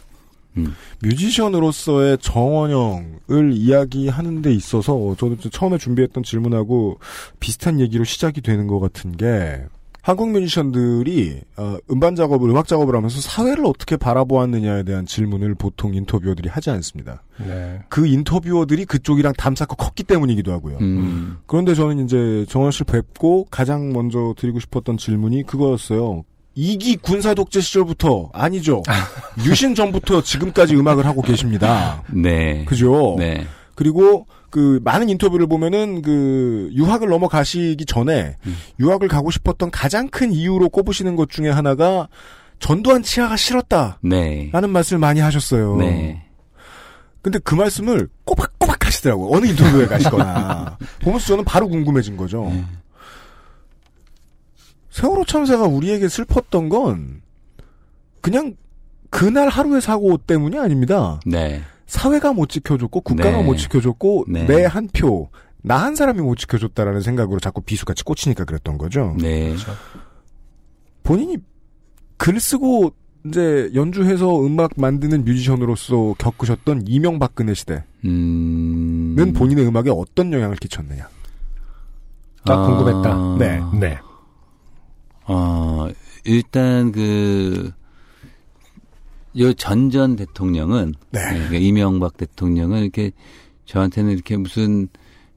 음. 뮤지션으로서의 정원영을 이야기하는 데 있어서 저도 처음에 준비했던 질문하고 비슷한 얘기로 시작이 되는 것 같은 게 한국 뮤지션들이 어, 음반 작업을 음악 작업을 하면서 사회를 어떻게 바라보았느냐에 대한 질문을 보통 인터뷰어들이 하지 않습니다. 네. 그 인터뷰어들이 그쪽이랑 담쌓고 컸기 때문이기도 하고요. 음. 그런데 저는 이제 정원 씨를 뵙고 가장 먼저 드리고 싶었던 질문이 그거였어요. 이기 군사 독재 시절부터 아니죠. 유신 전부터 지금까지 음악을 하고 계십니다. 네. 그죠? 네. 그리고 그 많은 인터뷰를 보면은 그 유학을 넘어가시기 전에 음. 유학을 가고 싶었던 가장 큰 이유로 꼽으시는 것 중에 하나가 전두환 치하가 싫었다라는 네. 말씀을 많이 하셨어요. 네. 근데 그 말씀을 꼬박꼬박 하시더라고요. 어느 인터뷰에 가시거나. 보면서 저는 바로 궁금해진 거죠. 네. 세월호 참사가 우리에게 슬펐던 건 그냥 그날 하루의 사고 때문이 아닙니다. 네. 사회가 못 지켜줬고 국가가 네. 못 지켜줬고 네. 내한 표, 나 한 사람이 못 지켜줬다라는 생각으로 자꾸 비수같이 꽂히니까 그랬던 거죠. 네. 본인이 글 쓰고 이제 연주해서 음악 만드는 뮤지션으로서 겪으셨던 이명박근혜 시대는 음. 본인의 음악에 어떤 영향을 끼쳤느냐. 딱 아, 궁금했다. 네. 네. 어, 일단 그, 요 전전 대통령은, 네. 네, 그러니까 이명박 대통령은 이렇게 저한테는 이렇게 무슨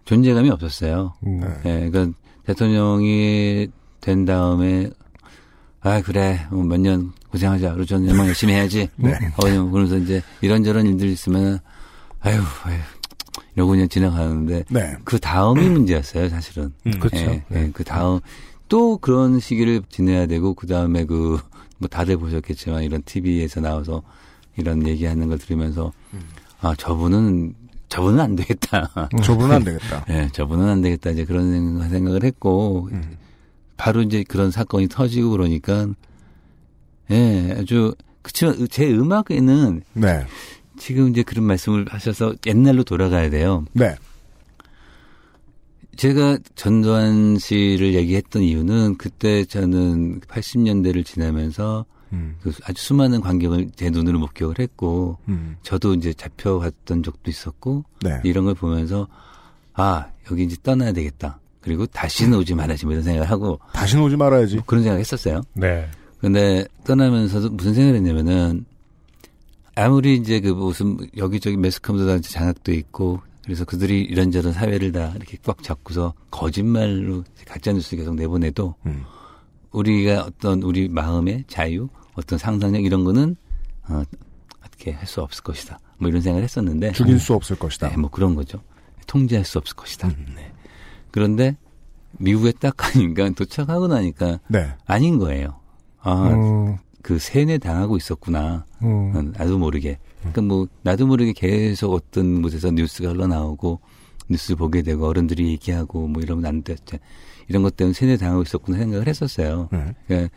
존재감이 없었어요. 음. 네, 그러니까 대통령이 된 다음에, 아, 그래, 몇 년 고생하자. 그리고 저는 음악 열심히 해야지. 네. 어, 그러면서 이제 이런저런 일들 있으면, 아유, 아유, 이러고 그냥 지나가는데, 네. 그 다음이 문제였어요, 사실은. 음. 그렇죠. 예, 네. 예, 그 다음 또 그런 시기를 지내야 되고 그 다음에 그 뭐 다들 보셨겠지만 이런 TV에서 나와서 이런 얘기하는 걸 들으면서 음. 아 저분은 저분은 안 되겠다. 저분은 안 되겠다. 예, 저분은 안 되겠다 이제 그런 생각- 생각을 했고 음. 바로 이제 그런 사건이 터지고 그러니까 예, 아주 그치만 제 음악에는 네. 지금 이제 그런 말씀을 하셔서 옛날로 돌아가야 돼요. 네. 제가 전두환 씨를 얘기했던 이유는 그때 저는 80년대를 지나면서 음. 그 아주 수많은 광경을 제 눈으로 목격을 했고 음. 저도 이제 잡혀갔던 적도 있었고 네. 이런 걸 보면서 아 여기 이제 떠나야 되겠다. 그리고 다시는 오지 말아야지 뭐 이런 생각을 하고 다시는 오지 말아야지. 그런 생각을 했었어요. 네. 근데 떠나면서도 무슨 생각을 했냐면은 아무리 이제 그 무슨 여기저기 매스컴도 다 장악도 있고 그래서 그들이 이런저런 사회를 다 이렇게 꽉 잡고서 거짓말로 가짜뉴스 계속 내보내도 음. 우리가 어떤 우리 마음의 자유, 어떤 상상력 이런 거는 어, 어떻게 할 수 없을 것이다. 뭐 이런 생각을 했었는데 죽일 수 없을 것이다. 네, 뭐 그런 거죠. 통제할 수 없을 것이다. 네. 그런데 미국에 딱 가니까 도착하고 나니까 네. 아닌 거예요. 아, 음, 그 세뇌 당하고 있었구나. 음, 음, 나도 모르게. 그러니까 뭐 나도 모르게 계속 어떤 곳에서 뉴스가 흘러나오고 뉴스 보게 되고 어른들이 얘기하고 뭐 이러면 안 됐지. 이런 것 때문에 세뇌 당하고 있었구나 생각을 했었어요. 네. 그러니까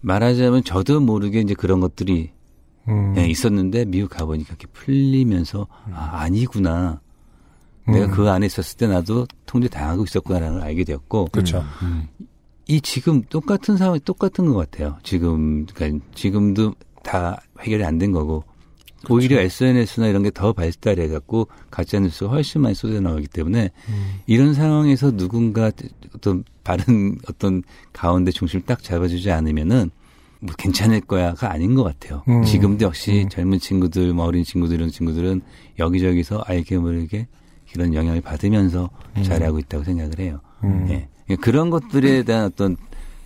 말하자면 저도 모르게 이제 그런 것들이 음, 예, 있었는데 미국 가보니까 이렇게 풀리면서 아 아니구나. 내가 음. 그 안에 있었을 때 나도 통제 당하고 있었구나라는 걸 알게 되었고 그렇죠. 이 지금 똑같은 상황이 똑같은 것 같아요. 지금 그러니까 지금도 다 해결이 안 된 거고 오히려 SNS나 이런 게 더 발달해 갖고 가짜 뉴스가 훨씬 많이 쏟아 나오기 때문에 이런 상황에서 누군가 어떤 바른 어떤 가운데 중심을 딱 잡아주지 않으면은 뭐 괜찮을 거야가 아닌 것 같아요. 음. 지금도 역시 음. 젊은 친구들, 뭐 어린 친구들 이런 친구들은 여기저기서 알게 모르게 이런 영향을 받으면서 잘하고 있다고 생각을 해요. 음. 예. 그러니까 그런 것들에 대한 어떤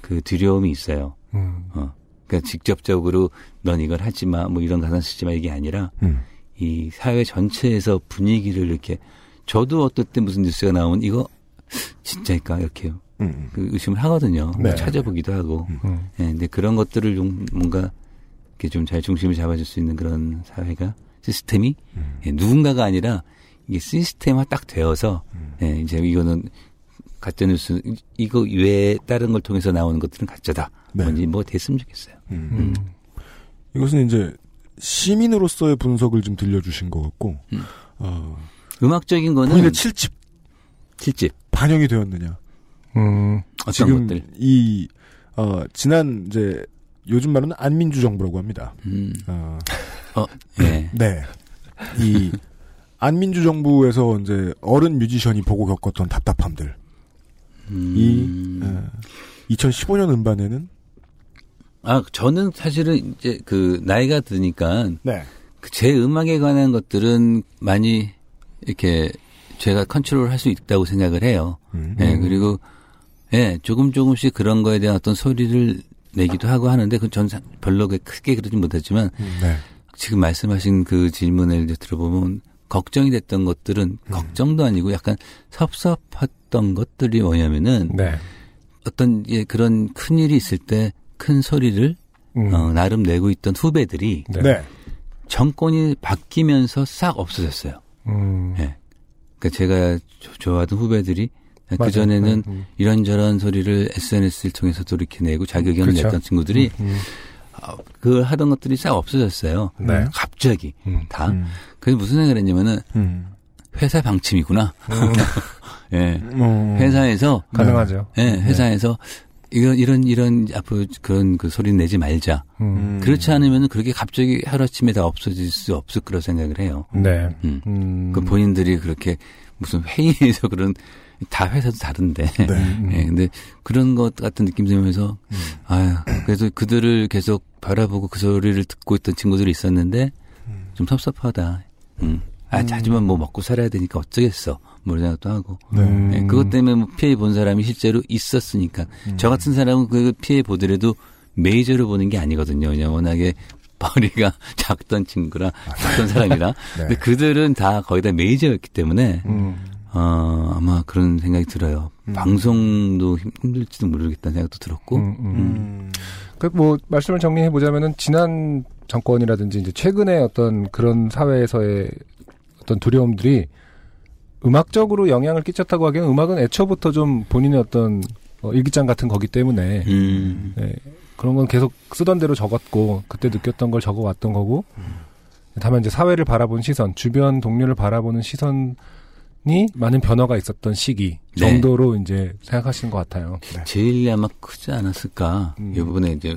그 두려움이 있어요. 음, 어. 그러니까 직접적으로 넌 이걸 하지 마, 뭐 이런 가산 쓰지 마 이게 아니라 음. 이 사회 전체에서 분위기를 이렇게 저도 어떨 때 무슨 뉴스가 나오면 이거 진짜일까 이렇게 음. 그 의심을 하거든요. 네. 찾아보기도 하고. 음. 예, 근데 그런 것들을 좀 뭔가 이렇게 좀 잘 중심을 잡아줄 수 있는 그런 사회가 시스템이 음. 예, 누군가가 아니라 이게 시스템화 딱 되어서 음. 예, 이제 이거는 가짜 뉴스 이거 외에 다른 걸 통해서 나오는 것들은 가짜다. 네. 뭔지 뭐 됐으면 좋겠어요. 음. 음. 이것은 이제 시민으로서의 분석을 좀 들려주신 것 같고 음. 어, 음악적인 거는 본인의 칠집 실집 반영이 되었느냐. 음, 어떤 지금 것들. 이 어, 지난 이제 요즘 말로는 안민주 정부라고 합니다. 음. 어, 어, 예. 네. 이 안민주 정부에서 이제 어른 뮤지션이 보고 겪었던 답답함들. 음. 이 어, 2015년 음반에는 아 저는 사실은 이제 그 나이가 드니까 네. 그제 음악에 관한 것들은 많이 이렇게 제가 컨트롤 할 수 있다고 생각을 해요. 음. 예, 그리고, 예, 조금 조금씩 그런 거에 대한 어떤 소리를 내기도 하고 하는데, 그전 별로 크게 그러진 못했지만, 네. 지금 말씀하신 그 질문을 이제 들어보면, 걱정이 됐던 것들은 걱정도 아니고 약간 섭섭했던 것들이 뭐냐면은, 네. 어떤 예, 그런 큰 일이 있을 때 큰 소리를 음, 어, 나름 내고 있던 후배들이 네. 네. 정권이 바뀌면서 싹 없어졌어요. 음, 예. 그러니까 제가 조- 좋아하던 후배들이 그 맞아요. 전에는 음, 음. 이런저런 소리를 SNS를 통해서 도 이렇게 내고 자기 의견을 그렇죠. 냈던 친구들이 음, 어, 그걸 하던 것들이 싹 없어졌어요. 네. 갑자기 음. 다. 음. 그래서 무슨 생각을 했냐면은 음. 회사 방침이구나. 예. 어, 회사에서 가능하죠. 예, 회사에서 이런 이런 이런 앞으로 그런 그 소리 내지 말자. 음, 그렇지 않으면 그렇게 갑자기 하루아침에 다 없어질 수 없을 거라 생각을 해요. 네. 음. 음, 그 본인들이 그렇게 무슨 회의에서 그런 다 회사도 다른데. 네. 음. 예, 근데 그런 것 같은 느낌 들면서 음. 아유, 그래서 그들을 계속 바라보고 그 소리를 듣고 있던 친구들이 있었는데 음. 좀 섭섭하다. 음. 아, 하지만 뭐 먹고 살아야 되니까 어쩌겠어. 뭐 이런 생각도 하고. 네. 음. 예, 그것 때문에 뭐 피해 본 사람이 실제로 있었으니까. 음. 저 같은 사람은 그 피해 보더라도 메이저로 보는 게 아니거든요. 그냥 워낙에 머리가 작던 친구라, 작던 사람이라. 네. 근데 그들은 다 거의 다 메이저였기 때문에, 음, 어, 아마 그런 생각이 들어요. 음. 방송도 힘들지도 모르겠다는 생각도 들었고. 음, 음. 음. 그뭐 말씀을 정리해 보자면은 지난 정권이라든지 이제 최근에 어떤 그런 사회에서의 어떤 두려움들이 음악적으로 영향을 끼쳤다고 하기에는 음악은 애초부터 좀 본인의 어떤 어, 일기장 같은 거기 때문에 음. 네, 그런 건 계속 쓰던 대로 적었고 그때 느꼈던 걸 적어왔던 거고 다만 이제 사회를 바라보는 시선, 주변 동료를 바라보는 시선이 많은 변화가 있었던 시기 네. 정도로 이제 생각하시는 것 같아요. 제일 아마 크지 않았을까. 음. 이번에 이제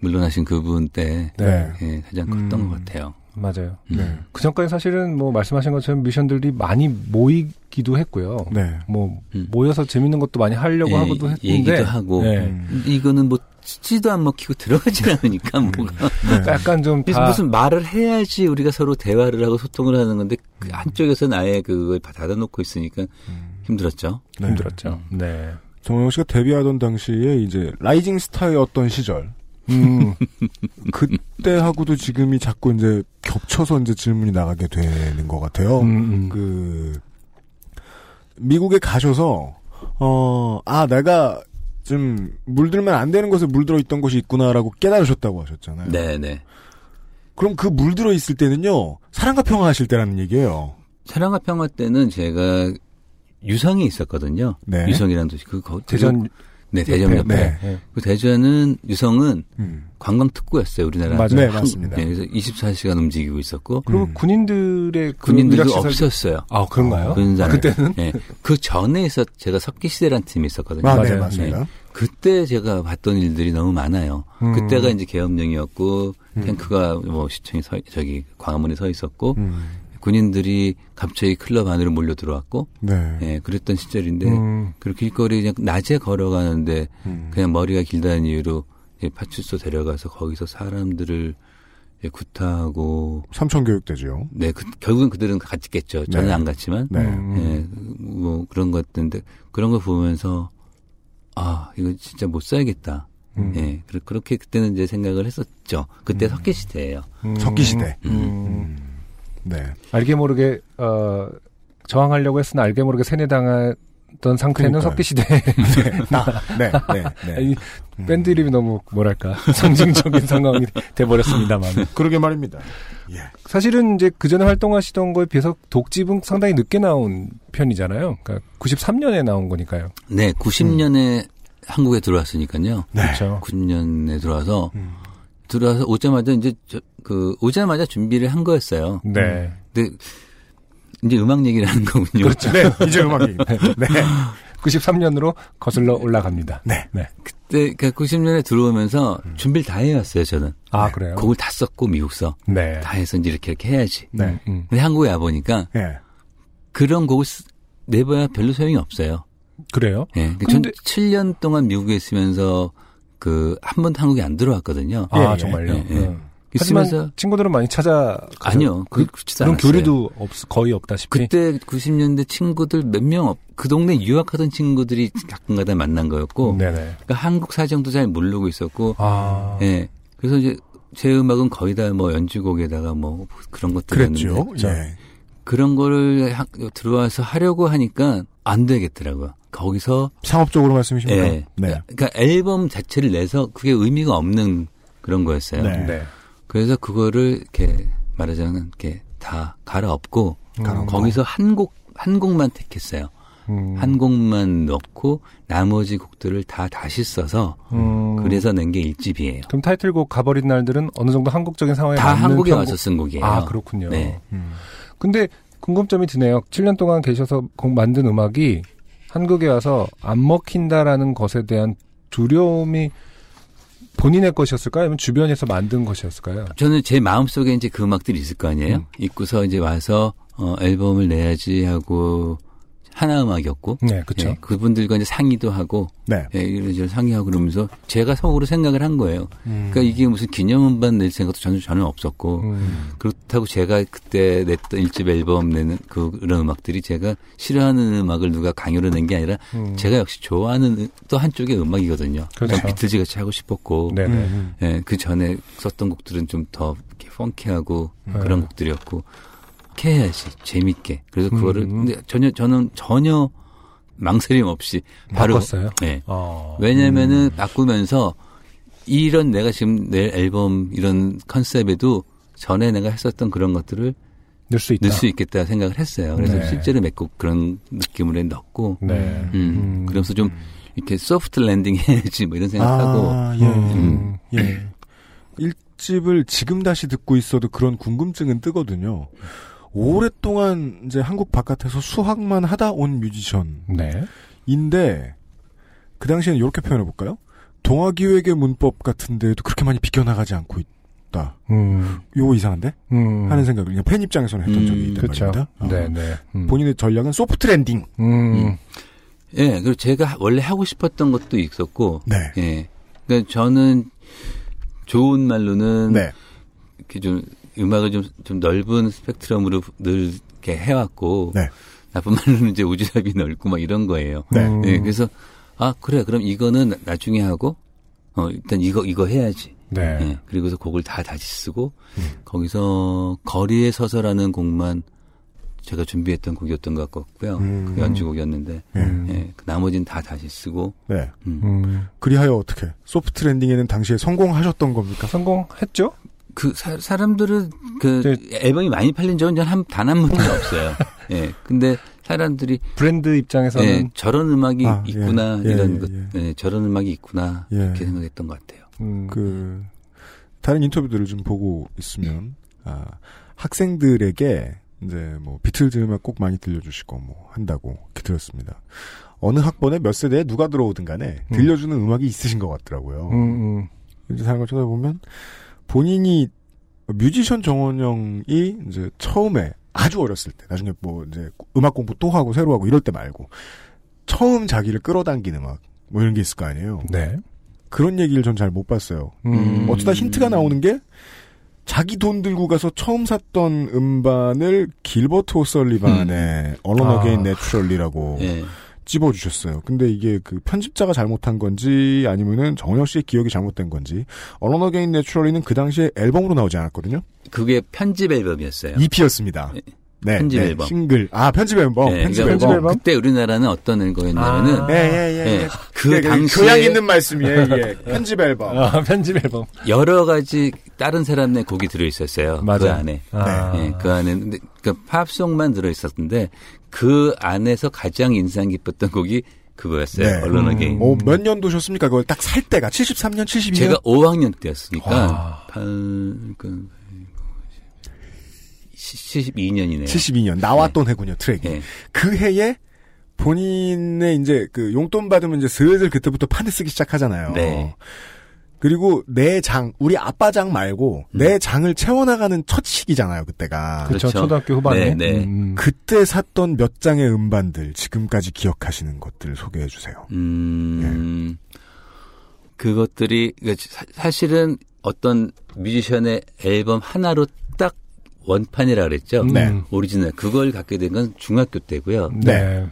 물러나신 그분 때 네, 예, 가장 컸던 음. 것 같아요. 맞아요. 음. 네. 그 전까지 사실은 뭐 말씀하신 것처럼 뮤지션들이 많이 모이기도 했고요. 네. 뭐 음. 모여서 재밌는 것도 많이 하려고 예, 하고도 했는데 얘기도 하고. 네. 음. 이거는 뭐 치지도 안 먹히고 들어가질 않으니까 뭐가 네. 약간 좀 그래서 다 무슨 말을 해야지 우리가 서로 대화를 하고 소통을 하는 건데 그 한쪽에서는 아예 그걸 다 닫아놓고 있으니까 힘들었죠. 네. 힘들었죠. 네. 정영 씨가 데뷔하던 당시에 이제 라이징 스타였던 시절 음, 그때하고도 지금이 자꾸 이제 겹쳐서 이제 질문이 나가게 되는 것 같아요. 음, 음. 그 미국에 가셔서 어, 아, 내가 좀 물들면 안 되는 곳에 물들어 있던 곳이 있구나라고 깨달으셨다고 하셨잖아요. 네, 네. 그럼 그 물들어 있을 때는요, 사랑과 평화 하실 때라는 얘기예요. 사랑과 평화 때는 제가 유성이 있었거든요. 네. 유성이라는 도시. 그 거, 대전 네, 대전 옆에. 네. 네. 그 대전은 유성은 음. 관광 특구였어요, 우리나라. 맞아요. 네, 한- 맞습니다. 네, 그래서 24시간 움직이고 있었고 그리고 음. 군인들의 그 군인들도 없었어요. 아 그런가요? 군인들. 아, 그때는 예. 그 전에 있었 제가 석기 시대라는 팀이 있었거든요. 아, 네, 맞아요. 맞습니다. 그때 제가 봤던 일들이 너무 많아요. 음. 그때가 이제 계엄령이었고 탱크가 뭐 시청에 서 저기 광화문에 서 있었고 음. 군인들이 갑자기 클럽 안으로 몰려 들어왔고 네. 예, 그랬던 시절인데 음, 그 길거리 그냥 낮에 걸어가는데 음. 그냥 머리가 길다는 이유로 이제 파출소 데려가서 거기서 사람들을 이제 구타하고 삼천 교육대죠. 네, 그, 결국은 그들은 갔겠죠. 저는 네. 안 갔지만 네. 음. 예, 뭐 그런 것들인데 그런 걸 보면서 아 이거 진짜 못 살겠다. 음. 예, 그렇- 그렇게 그때는 이제 생각을 했었죠. 그때 석기 시대예요. 음, 석기 시대. 음. 네. 알게 모르게 어, 저항하려고 했으나 알게 모르게 세뇌당했던 상태는 그러니까요. 석기 시대. 나. 네. 네. 네. 아니, 밴드 이름이 너무 뭐랄까 상징적인 상황이 돼버렸습니다만 그러게 말입니다. 예. 사실은 이제 그 전에 활동하시던 거에 비해서 독집은 상당히 늦게 나온 편이잖아요. 그러니까 93년에 나온 거니까요. 네, 90년에 한국에 들어왔으니까요. 네. 그렇죠. 90년에 들어와서 음. 들어와서 오자마자 이제 저, 그 오자마자 준비를 한 거였어요. 네. 근데 이제 음악 얘기를 하는 거군요. 그렇죠. 네. 이제 음악이. 네. 93년으로 거슬러 올라갑니다. 네. 네. 그때 그러니까 90년에 들어오면서 음. 준비를 다 해왔어요. 저는 아 그래요. 곡을 다 썼고 미국서 네. 다 해서 이제 이렇게 이렇게 해야지. 네. 음. 근데 한국에 와 보니까 예. 그런 곡을 쓰- 내봐야 별로 소용이 없어요. 그래요. 예. 전 근데- 7년 동안 미국에 있으면서 그 한 번도 한국에 안 들어왔거든요. 아 예, 예. 정말요. 예, 예. 음. 하지만 있으면서 친구들은 많이 찾아 아니요. 그, 그런 않았어요. 교류도 없 거의 없다시피. 그때 90년대 친구들 몇명 없, 그 동네 유학하던 친구들이 가끔가다 만난 거였고, 네네. 그러니까 한국 사정도 잘 모르고 있었고, 아. 예. 그래서 이제 제 음악은 거의 다 뭐 연주곡에다가 뭐 그런 것들이었는데 그랬죠. 예. 그런 거를 하- 들어와서 하려고 하니까 안 되겠더라고요. 거기서 상업적으로 말씀이십니까? 예. 네. 그러니까 앨범 자체를 내서 그게 의미가 없는 그런 거였어요. 네. 네. 그래서 그거를 이렇게 말하자면 이렇게 다 갈아엎고 갈아엎고. 거기서 한 곡 한 곡만 택했어요. 음. 한 곡만 넣고 나머지 곡들을 다 다시 써서 음. 그래서 낸 게 1집이에요. 그럼 타이틀곡 가버린 날들은 어느 정도 한국적인 상황에 다 맞는 한국에 편곡- 와서 쓴 곡이에요. 아 그렇군요. 네. 음. 근데 궁금점이 드네요. 7년 동안 계셔서 곡 만든 음악이 한국에 와서 안 먹힌다라는 것에 대한 두려움이 본인의 것이었을까요? 아니면 주변에서 만든 것이었을까요? 저는 제 마음속에 이제 그 음악들이 있을 거 아니에요. 음. 있고서 이제 와서 어 앨범을 내야지 하고 하나 음악이었고 네, 그렇죠. 예, 그분들과 이제 상의도 하고 네. 예, 이런저런 상의하고 그러면서 제가 속으로 생각을 한 거예요. 음. 그러니까 이게 무슨 기념음반 낼 생각도 전혀 전혀 없었고 음. 그렇다고 제가 그때 냈던 일집 앨범 내는 그 그런 음악들이 제가 싫어하는 음악을 누가 강요로 낸 게 아니라 음. 제가 역시 좋아하는 또 한쪽의 음악이거든요. 그렇죠. 전 비틀즈 같이 하고 싶었고 네네. 음. 예, 그 전에 썼던 곡들은 좀 더 펑키하고 네. 그런 곡들이었고 이렇게 해야지 재밌게 그래서 그거를 음. 근데 전혀 저는 전혀 망설임 없이 바로 바꿨어요? 예. 어. 왜냐면은 바꾸면서 이런 내가 지금 낼 앨범 이런 컨셉에도 전에 내가 했었던 그런 것들을 넣을 수 있다. 넣을 수 있겠다 생각을 했어요. 그래서 네. 실제로 몇 곡 그런 느낌으로 넣었고, 네. 음, 음. 그러면서 좀 이렇게 soft landing 해야지 뭐 이런 생각하고, 아, 예. 음. 예. 일집을 지금 다시 듣고 있어도 그런 궁금증은 뜨거든요. 오랫동안 이제 한국 바깥에서 수학만 하다 온 뮤지션인데 네. 그 당시에는 이렇게 표현해 볼까요? 동아기획의 문법 같은 데에도 그렇게 많이 비껴나가지 않고 있다. 음. 요거 이상한데? 음. 하는 생각을 그냥 팬 입장에서는 했던 음, 적이 있단 그렇죠. 말입니다. 어. 네네. 음. 본인의 전략은 soft landing. 음. 예, 그리고 제가 원래 하고 싶었던 것도 있었고, 네. 예, 그러니까 저는 좋은 말로는 네. 이렇게 좀 음악을 좀, 좀 넓은 스펙트럼으로 늘 이렇게 해왔고, 네. 나쁜 말로는 이제 우주삽이 넓고 막 이런 거예요. 네. 음. 예, 그래서 아 그래 그럼 이거는 나중에 하고 어 일단 이거 이거 해야지. 네. 예, 그리고서 곡을 다 다시 쓰고 음. 거기서 거리에 서서라는 곡만 제가 준비했던 곡이었던 것 같고요. 음. 그 연주곡이었는데 예. 음. 예, 그 나머지는 다 다시 쓰고 네. 음. 음. 그리하여 어떻게 소프트 랜딩에는 당시에 성공하셨던 겁니까? 성공했죠? 그 사, 람들은그 네. 앨범이 많이 팔린 적은 단한 번도 없어요. 예. 근데 사람들이 브랜드 입장에서는 예, 저런 음악이 아, 예. 있구나 예, 이런 예, 것, 예. 예, 저런 음악이 있구나 예. 이렇게 생각했던 것 같아요. 음, 그 다른 인터뷰들을 좀 보고 있으면 아, 학생들에게 이제 뭐 비틀즈 음악 꼭 많이 들려주시고 뭐 한다고 이렇게 들었습니다. 어느 학번에 몇 세대에 누가 들어오든 간에 음. 들려주는 음. 악이 있으신 것 같더라고요. 음, 음. 이제 걸 쳐다보면 본인이 뮤지션 정원영이 이제 처음에 아주 어렸을 때 나중에 뭐 이제 음악 공부 또 하고 새로 하고 이럴 때 말고 처음 자기를 끌어당긴 음악 뭐 이런 게 있을 거 아니에요. 네. 그런 얘기를 전 잘 못 봤어요. 음. 어쩌다 힌트가 나오는 게 자기 돈 들고 가서 처음 샀던 음반을 길버트 오설리반의 Alone 아. Again Naturally라고 예. 찝어주셨어요. 근데 이게 그 편집자가 잘못한 건지 아니면은 정원영 씨의 기억이 잘못된 건지 Alone Again Naturally는 그 당시에 앨범으로 나오지 않았거든요. 그게 편집 앨범이었어요. EP였습니다. 예. 네, 편집 네, 앨범. 싱글. 아 편집 앨범. 예, 편집 그러니까 앨범. 앨범? 그때 우리나라는 어떤 거였냐면은 아. 예, 예, 예. 예, 예. 그 예, 당시에 교양 있는 말씀이에요. 예. 편집 앨범. 아, 편집 앨범. 여러 가지 다른 사람의 곡이 들어 있었어요. 그 맞아. 안에. 아. 예, 그 안에 근데 그 팝송만 들어 있었는데 그 안에서 가장 인상 깊었던 곡이 그거였어요. 네. Alone 음. Again. 어, 몇 년도셨습니까? 그걸 딱 살 때가 73년, 72년. 제가 5학년 때였으니까 와. 8, 그 72년이네요. 72년 나왔던 해군요 트랙이. 예. 그 해에 본인의 이제 그 용돈 받으면 이제 슬슬 그때부터 판을 쓰기 시작하잖아요. 네. 그리고 내 장, 우리 아빠 장 말고 내 장을 채워나가는 첫 시기잖아요, 그때가. 그렇죠. 그렇죠. 초등학교 후반에. 네, 네. 음. 그때 샀던 몇 장의 음반들 지금까지 기억하시는 것들 소개해 주세요. 음, 그것들이 그러니까 사- 사실은 어떤 뮤지션의 앨범 하나로 딱 원판이라 그랬죠. 네. 오리지널 그걸 갖게 된 건 중학교 때고요. 네.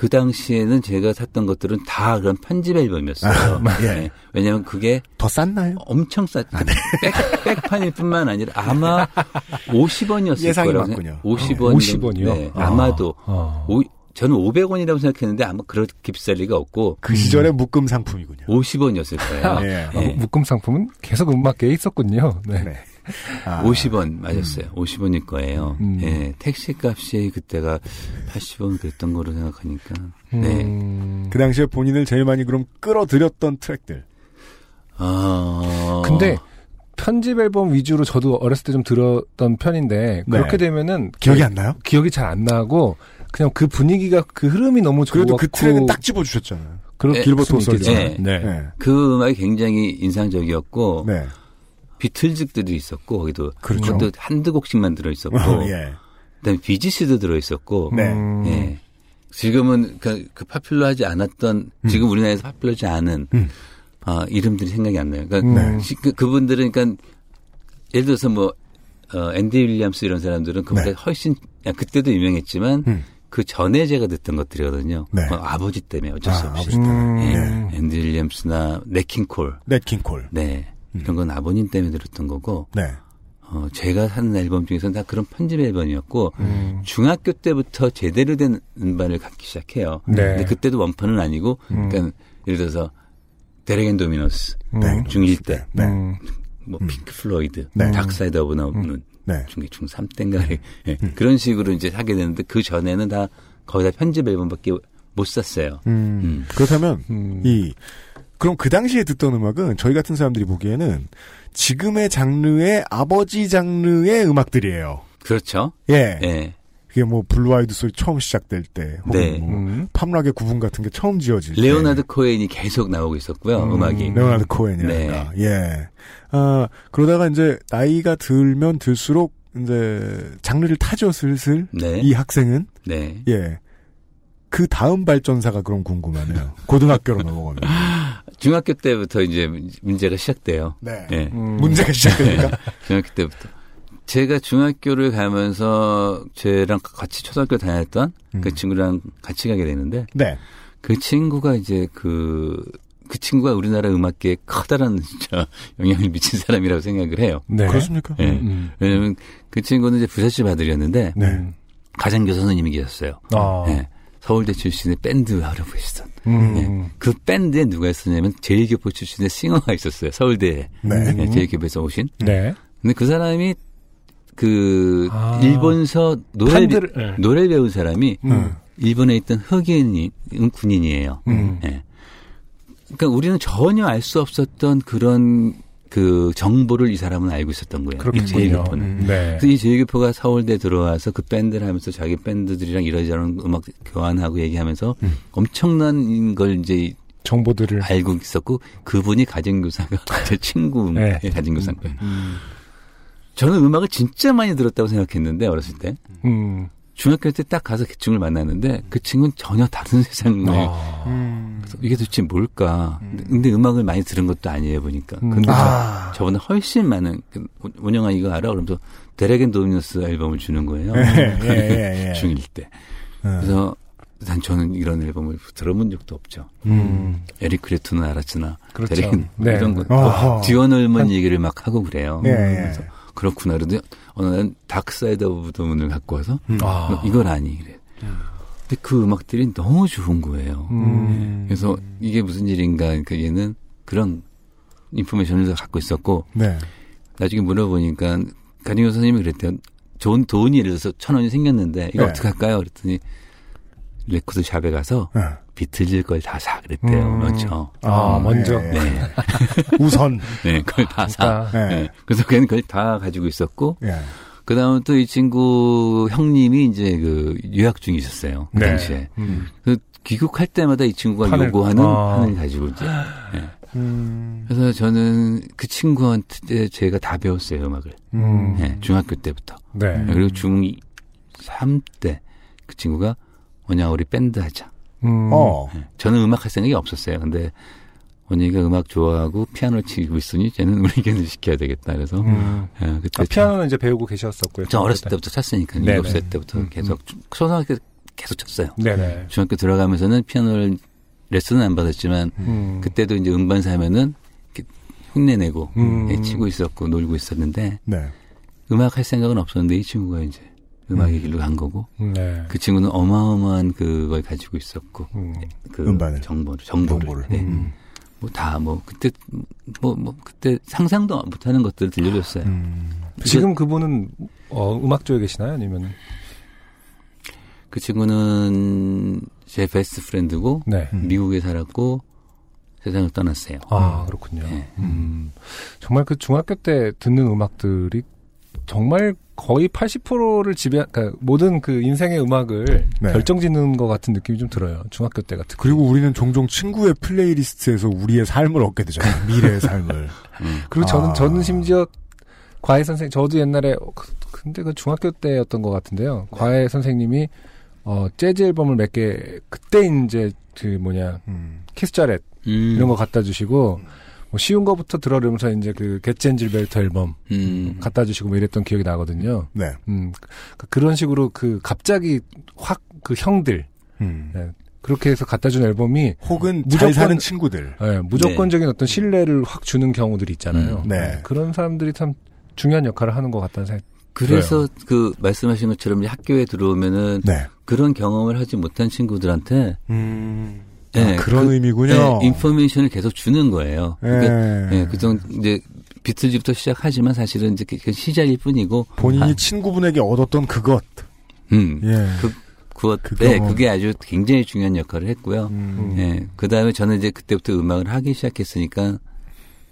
그 당시에는 제가 샀던 것들은 다 그런 편집 앨범이었어요. 아, 예. 네. 왜냐하면 그게 더 쌌나요? 엄청 쌌. 백, 백판일 뿐만 아니라 아마 50원이었을 예상이 거라고 맞군요. 생각- 50원. 50원 이요? 네, 아. 아마도. 아. 오, 저는 500원이라고 생각했는데 아마 그렇게 비쌀 리가 없고 그 시절의 묶음 상품이군요. 50원이었을 거예요. 예. 아, 묶음 상품은 계속 음악계에 있었군요. 네. 네. 아, 50원 맞았어요. 50원일 거예요. 음. 예, 택시 값이 그때가 80원 그랬던 거로 생각하니까. 네. 음. 그 당시에 본인을 제일 많이 그럼 끌어들였던 트랙들. 아. 근데 편집 앨범 위주로 저도 어렸을 때 좀 들었던 편인데 네. 그렇게 되면은 기억이 안 나요? 기억이 잘 안 나고 그냥 그 분위기가 그 흐름이 너무 좋았고 그래도 그 트랙은 딱 집어 주셨잖아요. 그런 네, 길버트 있겠죠. 오설리반. 네. 네. 그 음악이 굉장히 인상적이었고 네. 비틀즈들이 있었고 거기도 그렇죠. 그것도 한두 곡씩만 들어 있었고 어, 예. 그다음에 비지스도 들어 있었고 네. 음. 예. 지금은 그, 그 파퓰러하지 않았던 지금 우리나라에서 파퓰러하지 않은 음. 아, 이름들이 생각이 안 나요. 그러니까 네. 시- 그, 그분들은 그러니까 예를 들어서 뭐 어, 앤디 윌리엄스 이런 사람들은 그보다 네. 훨씬 야, 그때도 유명했지만 음. 그 전에 제가 듣던 것들이거든요. 네. 어, 아버지 때문에 어쩔 수 아, 없이. 아버지 때문에. 음. 예. 앤디 윌리엄스나 네킹콜. 넷킹콜. 네. 음. 이런 건 아버님 때문에 들었던 거고 네. 어, 제가 사는 앨범 중에서는 다 그런 편집 앨범이었고 음. 중학교 때부터 제대로 된 음반을 갖기 시작해요. 네. 근데 그때도 원판은 아니고 음. 그러니까 예를 들어서 Derek and Dominos 음. 네. 중1 때, 네. 음. 뭐 Pink Floyd, 네. Dark Side of the Moon은 네. 중중 3때인가 예. 그런 식으로 이제 하게 되는데 그 전에는 다 거의 다 편집 앨범밖에 못 샀어요. 음. 음. 그렇다면 음. 이 그럼 그 당시에 듣던 음악은 저희 같은 사람들이 보기에는 지금의 장르의 아버지 장르의 음악들이에요. 그렇죠. 예. 예. 그게 뭐 blue-eyed soul이 처음 시작될 때 혹은 네. 뭐 음. 팝락의 구분 같은 게 처음 지어질 때 레오나드 코엔이 계속 나오고 있었고요. 음. 음, 악이 레오나드 코엔이라든가 예. 아 그러다가 이제 나이가 들면 들수록 이제 장르를 타죠 슬슬 네. 이 학생은 네. 예. 그 다음 발전사가 그럼 궁금하네요. 고등학교로 넘어가면. 중학교 때부터 이제 문제가 시작돼요. 네. 예. 음. 문제가 시작되니까. 중학교 때부터. 제가 중학교를 가면서 쟤랑 같이 초등학교 다녔던 음. 그 친구랑 같이 가게 되는데 네. 그 친구가 이제 그, 그 친구가 우리나라 음악계에 커다란 진짜 영향을 미친 사람이라고 생각을 해요. 네. 그렇습니까? 예. 음. 왜냐면 그 친구는 이제 부잣집 아들이었는데 네. 음. 가정교사 선생님이 계셨어요. 아. 예. 서울대 출신의 밴드 하러 계시던. 음. 예. 그 밴드에 누가 있었냐면 재일교포 출신의 singer가 있었어요. 서울대에. 네. 예, 재일교포에서 오신. 네. 근데 그 사람이 그 아. 일본서 노래 네. 노래 배운 사람이 음. 일본에 있던 흑인이 음, 군인이에요. 음. 예. 그러니까 우리는 전혀 알 수 없었던 그런 그 정보를 이 사람은 알고 있었던 거예요. 이 그렇군요. 재일교포는. 음. 네. 그래서 이 재일교포가 서울대 들어와서 그 밴드를 하면서 자기 밴드들이랑 이러저런 음악 교환하고 얘기하면서 음. 엄청난 걸 이제 정보들을 알고 있었고 그분이 가정교사가 제 친구의 네. 가정교사인 거예요. 저는 음악을 진짜 많이 들었다고 생각했는데 어렸을 때 음. 중학교 때 딱 가서 그 친구를 만났는데 그 친구는 전혀 다른 세상에 아. 그래서 이게 도대체 뭘까? 근데, 근데 음악을 많이 들은 것도 아니에요 보니까. 음. 근데 아. 저, 저보다 훨씬 많은 그, 원영아 이거 알아? 그러면서 데레겐 도미노스 앨범을 주는 거예요. 예, 예, 예, 예. 중일 때. 그래서 난 저는 이런 앨범을 들어본 적도 없죠. 음. 에릭 클랩튼은 알았으나 그렇죠. Derek and 네. 이런 거 어허. 듀언 올맨 얘기를 막 하고 그래요. 예, 예. 그래서 그렇구나. 그런데 어느 날 Dark Side of the Moon을 갖고 와서 아. 이걸 아니 그래. 근데 그 음악들이 너무 좋은 거예요. 음. 그래서 이게 무슨 일인가 그러니까 얘는 그런 information을 갖고 있었고 네. 나중에 물어보니까 가정교 선생님이 그랬대요. 좋은 돈이 예를 들어서 천 원이 생겼는데 이거 네. 어떻게 할까요? 그랬더니 record shop에 가서 네. 비틀즈 걸다 사 그랬대요. 음. 먼저. 아, 먼저. 예, 예. 네. 우선. 네, 그걸 다 사. 그러니까, 예. 네. 그래서 걔는 그걸 다 가지고 있었고 예. 그 다음에 또 이 친구 형님이 이제 그 유학 중이셨어요. 그 네. 당시에. 음. 그 귀국할 때마다 이 친구가 판을- 요구하는 아. 판을 가지고 이제. 예. 음. 그래서 저는 그 친구한테 제가 다 배웠어요, 음악을. 음. 예, 중학교 때부터. 네. 그리고 중3 때 그 친구가 뭐냐, 우리 밴드 하자. 음. 어. 예. 저는 음악 할 생각이 없었어요. 근데 언니가 음악 좋아하고 피아노를 치고 있으니 쟤는 우리에게는 시켜야 되겠다. 그래서 음. 예, 그때 아, 피아노는 이제 배우고 계셨었고요. 저 어렸을 때부터 쳤으니까 네네. 일곱 살 때부터 음, 계속 초등학교 때 계속 쳤어요. 네네. 중학교 들어가면서는 피아노를 레슨은 안 받았지만 음. 그때도 이제 음반사 하면은 이렇게 흉내내고 음. 예, 치고 있었고 놀고 있었는데 네. 음악 할 생각은 없었는데 이 친구가 이제 음악의 길로 간 거고 네. 그 친구는 어마어마한 그걸 가지고 있었고 음. 그 음반을. 정보를 정보를, 정보를. 네. 음. 뭐다 뭐 그때 뭐뭐 그때 상상도 못하는 것들을 들려줬어요. 음. 지금 그분은 어, 음악 쪽에 계시나요? 아니면 그 친구는 제 best friend고 네. 미국에 살았고 세상을 떠났어요. 아 그렇군요. 네. 음. 정말 그 중학교 때 듣는 음악들이 정말 거의 80%를 지배, 그러니까 모든 그 인생의 음악을 네. 결정짓는 것 같은 느낌이 좀 들어요. 중학교 때 같은. 그리고 우리는 종종 친구의 playlist에서 우리의 삶을 얻게 되잖아요. 미래의 삶을. 음. 그리고 저는 아. 저는 심지어 과외 선생 저도 옛날에 어, 그- 근데 그 중학교 때였던 것 같은데요. 과외 선생님이 어 재즈 앨범을 몇 개 그때 이제 그 뭐냐 음. 키스 자렛 음. 이런 거 갖다 주시고 뭐 쉬운 거부터 들어르면서 이제 그 Getz and Gilberto 앨범 음. 갖다 주시고 뭐 이랬던 기억이 나거든요. 네. 음 그- 그런 식으로 그 갑자기 확 그 형들 음. 네. 그렇게 해서 갖다 준 앨범이 혹은 무조건- 잘 사는 친구들. 예, 무조건적인 어떤 신뢰를 확 주는 경우들이 있잖아요. 음, 네. 그런 사람들이 참 중요한 역할을 하는 것 같다는 생각이 그래서 그 말씀하신 것처럼 학교에 들어오면은 네. 그런 경험을 하지 못한 친구들한테 아, 그런 그- 의미군요. 예, 인포메이션을 계속 주는 거예요. 그러니까 예. 예, 그정 이제 비틀즈부터 시작하지만 사실은 이제 그 시작일 뿐이고 본인이 아, 친구분에게 얻었던 그것. 음, 예. 그 그것 그 네, 경험. 그게 아주 굉장히 중요한 역할을 했고요. 음. 예, 그 다음에 저는 이제 그때부터 음악을 하기 시작했으니까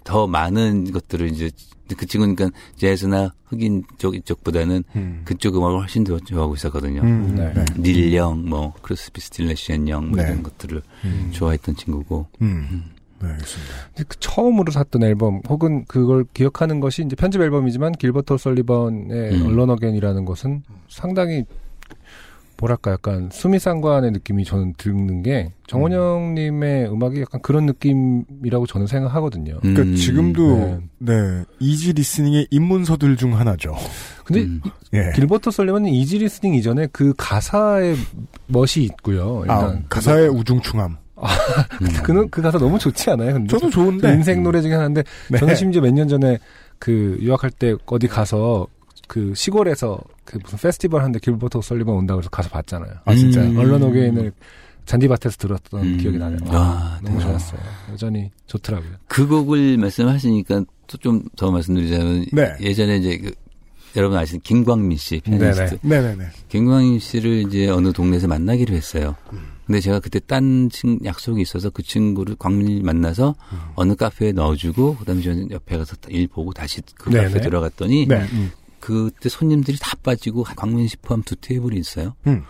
더 많은 것들을 이제 그 친구는 그러니까 재즈나 흑인 쪽 이쪽보다는 음. 그쪽 음악을 훨씬 더 좋아하고 있었거든요. 음. 네. 네. 닐 영, 뭐 크로스비 스틸레시안 영, 뭐 네. 이런 것들을 음. 좋아했던 친구고. 음. 네, 알겠습니다. 근데 그 처음으로 샀던 앨범 혹은 그걸 기억하는 것이 이제 편집 앨범이지만 길버트 설리번의 음. 언론 어겐이라는 것은 상당히 뭐랄까 약간 수미상관의 느낌이 저는 드는 게 정원영님의 음 악이 약간 그런 느낌이라고 저는 생각하거든요. 음, 그러니까 지금도 네. easy listening의 입문서들 중 하나죠. 근데 음. 예. 길버트 설리번은 easy listening 이전에 그 가사의 멋이 있고요. 아, 일단 가사의 우중충함. 음. 그는 그 가사 너무 좋지 않아요? 근데 저도 좋은데. 인생 노래 중에 하나인데 네. 저는 심지어 몇 년 전에 그 유학할 때 어디 가서 그 시골에서 그 무슨 페스티벌 하는데 길버트 설리번 온다 그래서 가서 봤잖아요. 아 진짜 음. Alone Again을 잔디밭에서 들었던 음. 기억이 나네요. 아, 너무 네. 좋았어요. 여전히 좋더라고요. 그 곡을 말씀하시니까 또 좀 더 말씀드리자면 네. 예전에 이제 그 여러분 아시는 김광민 씨 피아니스트 네네네. 김광민 씨를 이제 어느 동네에서 만나기로 했어요. 음. 근데 제가 그때 딴 친, 약속이 있어서 그 친구를 광민을 만나서 음. 어느 카페에 넣어주고 그다음에 저는 옆에 가서 일 보고 다시 그 네네. 카페 들어갔더니 네. 음. 그때 손님들이 다 빠지고 광민 씨 포함 두 테이블이 있어요. 음.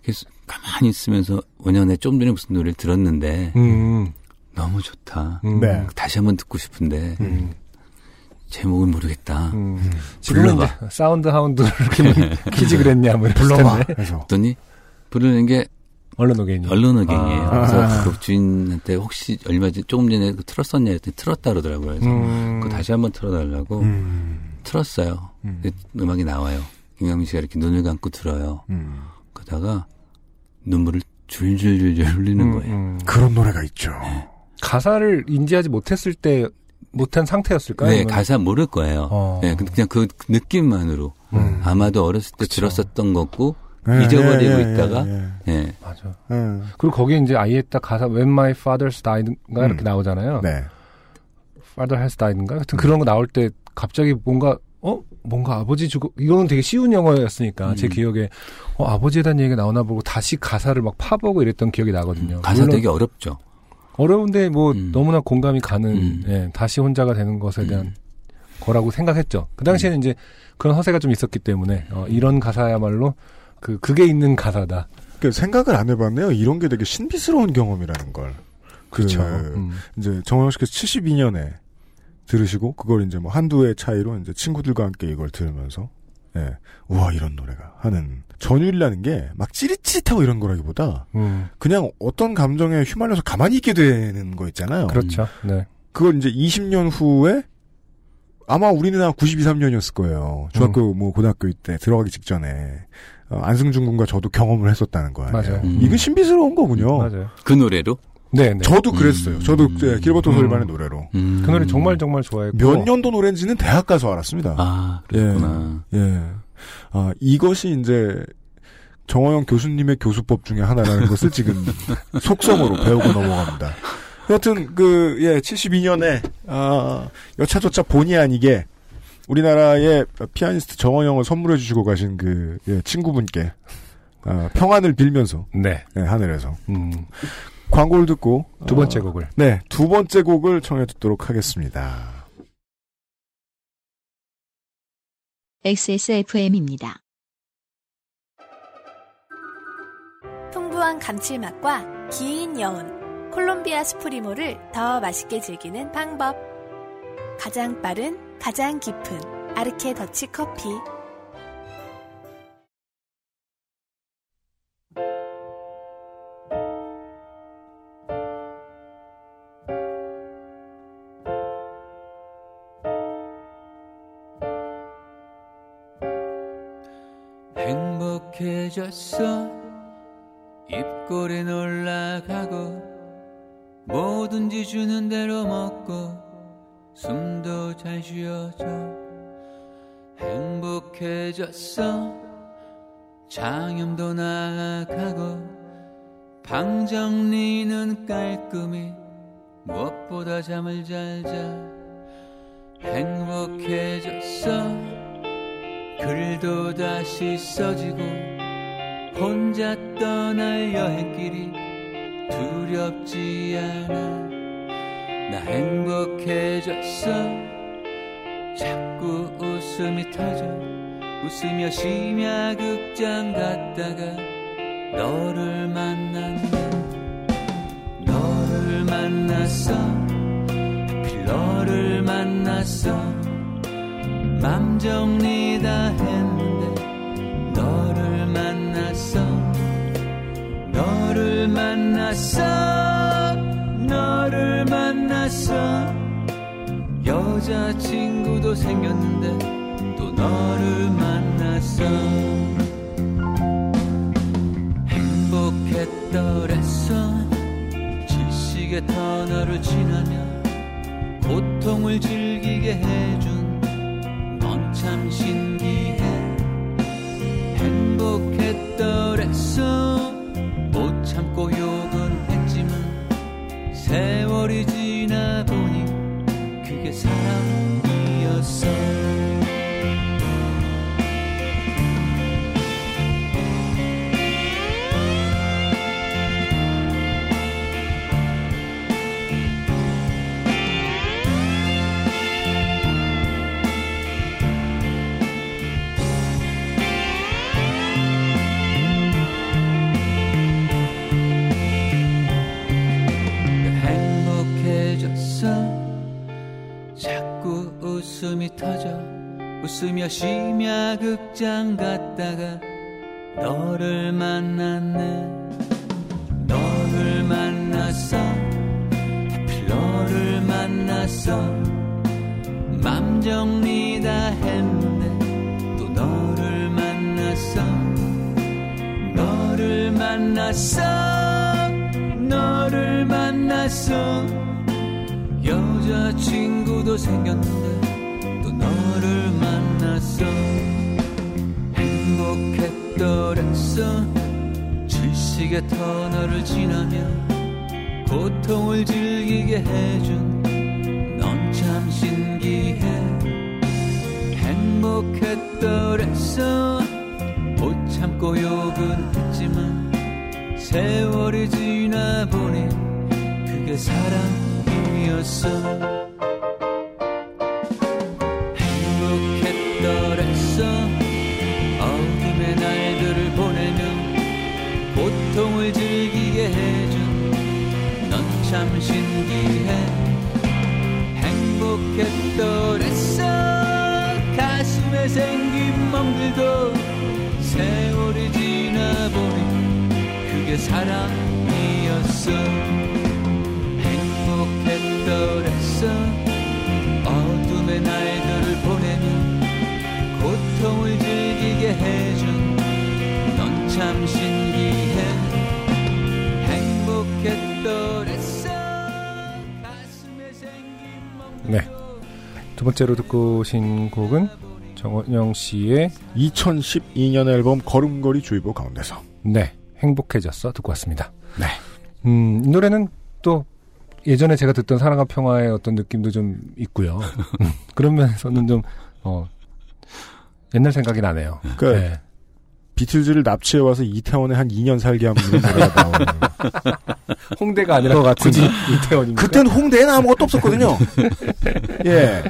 그래서 가만히 있으면서 원영아 좀 전에 무슨 노래를 들었는데 음. 너무 좋다. 음. 네. 다시 한번 듣고 싶은데 음. 제목은 모르겠다. 음. 불러봐. SoundHound를 이렇게 키지 그랬냐 뭐 불러봐. 했더니 부르는 게 Alone Again이. Alone Again이에요. 아. 그래서 아. 그 주인한테 혹시 얼마 전에 조금 전에 그 틀었었냐 했더니 틀었다 그러더라고요. 그래서 음. 그거 다시 한번 틀어달라고 음. 틀었어요. 음. 근데 음악이 나와요. 김강민 씨가 이렇게 눈을 감고 들어요. 음. 그러다가 눈물을 줄줄줄줄 흘리는 음, 거예요. 음. 그런 노래가 있죠. 가사를 인지하지 못했을 때 못한 상태였을까요? 네, 아니면- 가사 모를 거예요. 어. 네, 근데 그냥 그 느낌만으로 음. 아마도 어렸을 때 그쵸. 들었었던 거고 예, 잊어버리고 예, 예, 있다가 예, 예. 맞아. 예. 그리고 거기에 이제 아예 딱 가사 When my father's died인가 음. 이렇게 나오잖아요. 네. Father has died인가 하여튼 그런 거 나올 때 갑자기 뭔가 어 뭔가 아버지 죽어 이거는 되게 쉬운 영어였으니까 제 음. 기억에 어 아버지에 대한 얘기가 나오나 보고 다시 가사를 막 파보고 이랬던 기억이 나거든요. 가사 물론 되게 어렵죠. 어려운데 뭐 음. 너무나 공감이 가는 음. 예, 다시 혼자가 되는 것에 대한 음. 거라고 생각했죠. 그 당시에는 이제 그런 허세가 좀 있었기 때문에 어, 이런 가사야말로 그 그게 있는 가사다. 그 생각을 안 해봤네요. 이런 게 되게 신비스러운 경험이라는 걸. 그, 그렇죠. 음. 이제 정영 씨께서 72년에 들으시고 그걸 이제 뭐 한두 해 차이로 이제 친구들과 함께 이걸 들으면서 예. 우와 이런 노래가 하는 전율이라는 게 막 찌릿찌릿하고 이런 거라기보다 음, 그냥 어떤 감정에 휘말려서 가만히 있게 되는 거 있잖아요. 그렇죠. 네. 그걸 이제 20년 후에 아마 우리는 한 92, 3년이었을 거예요. 중학교 뭐 고등학교 때 들어가기 직전에 어, 안승준 군과 저도 경험을 했었다는 거 아니에요. 맞아요. 음. 이건 신비스러운 거군요. 맞아요. 그 노래로 네, 네. 저도 그랬어요. 음. 저도 예, 길버트 음. 솔반의 노래로 음. 그 노래 정말 정말 좋아했고 몇 년도 노래인지는 대학 가서 알았습니다. 아, 그랬구나. 예. 아, 이것이 이제 정호영 교수님의 교수법 중에 하나라는 것을 지금 속성으로 배우고 넘어갑니다. 여튼 그 예, 72년에 아, 여차저차 본의 아니게 우리나라의 피아니스트 정호영을 선물해 주시고 가신 그 예, 친구분께 아, 평안을 빌면서 네. 예, 하늘에서 음, 광고를 듣고 두 번째 어, 곡을 네, 두 번째 곡을 청해 듣도록 하겠습니다. XSFM입니다. 풍부한 감칠맛과 긴 여운, 콜롬비아 스프리모를 더 맛있게 즐기는 방법. 가장 빠른, 가장 깊은 아르케 더치 커피. 행복해졌어 입꼬리 올라가고 뭐든지 주는 대로 먹고 숨도 잘 쉬어져 행복해졌어. 장염도 나가고 방 정리는 깔끔히 무엇보다 잠을 잘 자. 행복해졌어. 글도 다시 써지고 혼자 떠날 여행길이 두렵지 않아. 나 행복해졌어. 자꾸 웃음이 터져. 웃으며 심야극장 갔다가 너를 만났네. 너를 만났어. 하필 너를 만났어. 맘 정리 다 했는 만났어? 너를 만났어? 여자친구도 생겼는데 또 너를 만났어? 행복했더랬어? 질식의 터널을 지나며 고통을 즐기게 해준 넌 참 신기해 극장 갔다가 너를 만났 번째로 듣고 오신 곡은 정원영 씨의 2012년 앨범 걸음걸이 주의보 가운데서 네 행복해졌어 듣고 왔습니다. 네. 음, 이 노래는 또 예전에 제가 듣던 사랑과 평화의 어떤 느낌도 좀 있고요. 음, 그런 면에서는 좀 어, 옛날 생각이 나네요. 그 네. 비틀즈를 납치해 와서 이태원에 한 2년 살게 하면 이런 노래가 나오는. 홍대가 아니라 굳이 이태원입니다. 그땐 홍대에는 아무것도 없었거든요. 예.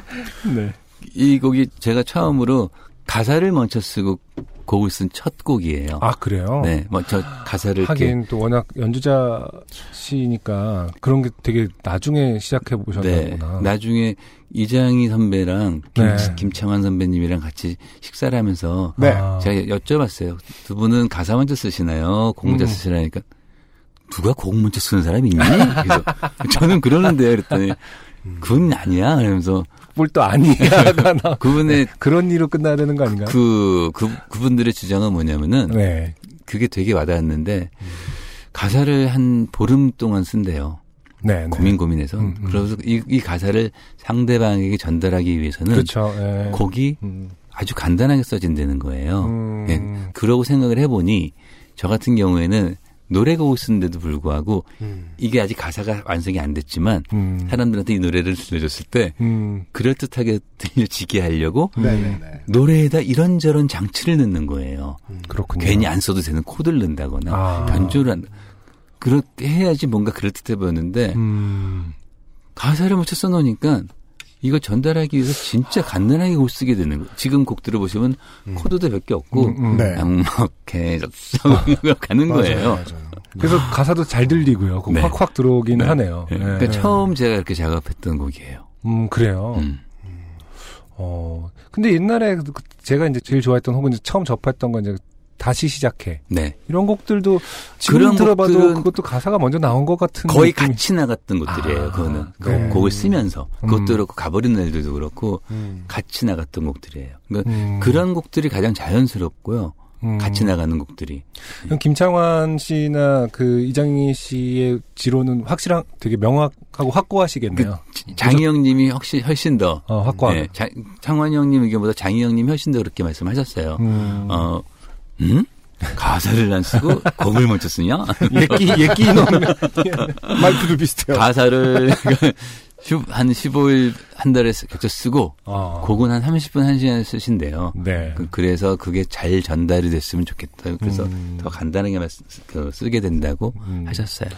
네. 이 곡이 제가 처음으로 가사를 먼저 쓰고 곡을 쓴 첫 곡이에요. 아 그래요? 네, 먼저 가사를 이렇게 하긴 또 워낙 연주자 시니까 그런 게 되게 나중에 시작해 네, 보셨나구나. 나중에 이장희 선배랑 김, 네. 김창완 선배님이랑 같이 식사를 하면서 네. 아, 제가 여쭤봤어요. 두 분은 가사 먼저 쓰시나요? 곡 먼저 음. 쓰시나니까 누가 곡 먼저 쓰는 사람이 있니? 그래서 저는 그러는데요. 그랬더니 그건 아니야. 그러면서 뭘 또 아니야가 나. 그분의 그런 일로 끝나야 되는 거 아닌가? 그, 그 그분들의 주장은 뭐냐면은 네. 그게 되게 와닿았는데 가사를 한 보름 동안 쓴대요. 네, 네. 고민 고민해서 음, 음. 그래서 이, 이 가사를 상대방에게 전달하기 위해서는 그렇죠. 예. 곡이 음. 아주 간단하게 써진다는 거예요. 음. 예. 그러고 생각을 해보니 저 같은 경우에는 노래곡을 쓰는데도 불구하고 이게 아직 가사가 완성이 안 됐지만 음. 사람들한테 이 노래를 들려줬을 때 음. 그럴듯하게 들려지게 하려고 네네네. 노래에다 이런저런 장치를 넣는 거예요. 그렇군요. 괜히 안 써도 되는 코드를 넣는다거나 아. 변조를 한 그렇게 해야지 뭔가 그럴듯해 보였는데 음. 가사를 먼저 써놓으니까 이거 전달하기 위해서 진짜 간단하게 곡 쓰게 되는 거. 지금 곡 들어보시면 코드도 몇 개 없고 음, 음. 네. 양목해졌어 가는 맞아요, 거예요. 맞아요. 그래서 가사도 잘 들리고요. 네. 확확 들어오긴 네. 하네요. 예. 네. 그러니까 처음 제가 이렇게 작업했던 곡이에요. 음, 그래요. 음. 어. 근데 옛날에 그- 제가 이제 제일 좋아했던 혹은 처음 접했던 건 이제 다시 시작해. 네. 이런 곡들도 지금 들어봐도 그것도 가사가 먼저 나온 것 같은 거의 느낌이- 같이 나갔던 곡들이에요. 아, 그거는 그 네. 곡을 쓰면서 음. 그것도 그렇고 가버린 날들도 그렇고 음. 같이 나갔던 곡들이에요. 그러니까 음. 그런 곡들이 가장 자연스럽고요. 음. 같이 나가는 곡들이. 그럼 김창완 씨나 그 이장희 씨의 지론은 확실한 되게 명확하고 확고하시겠네요. 장희영 님이 훨씬 훨씬 더 어, 확고하. 네, 자- 창환 형님 의견보다 장희영 님이 훨씬 더 그렇게 말씀하셨어요. 음. 어, 음? 가사를 안 쓰고 곡을 먼저 쓰냐? 예끼 예끼. 말투도 비슷해요. 가사를 슈- 한 15일 한 달에 쓰- 겹쳐 쓰고 아. 곡은 한 30분 1시간 쓰신대요. 네. 그- 그래서 그게 잘 전달이 됐으면 좋겠다. 그래서 음. 더 간단하게 말- 그 쓰게 된다고 음. 하셨어요.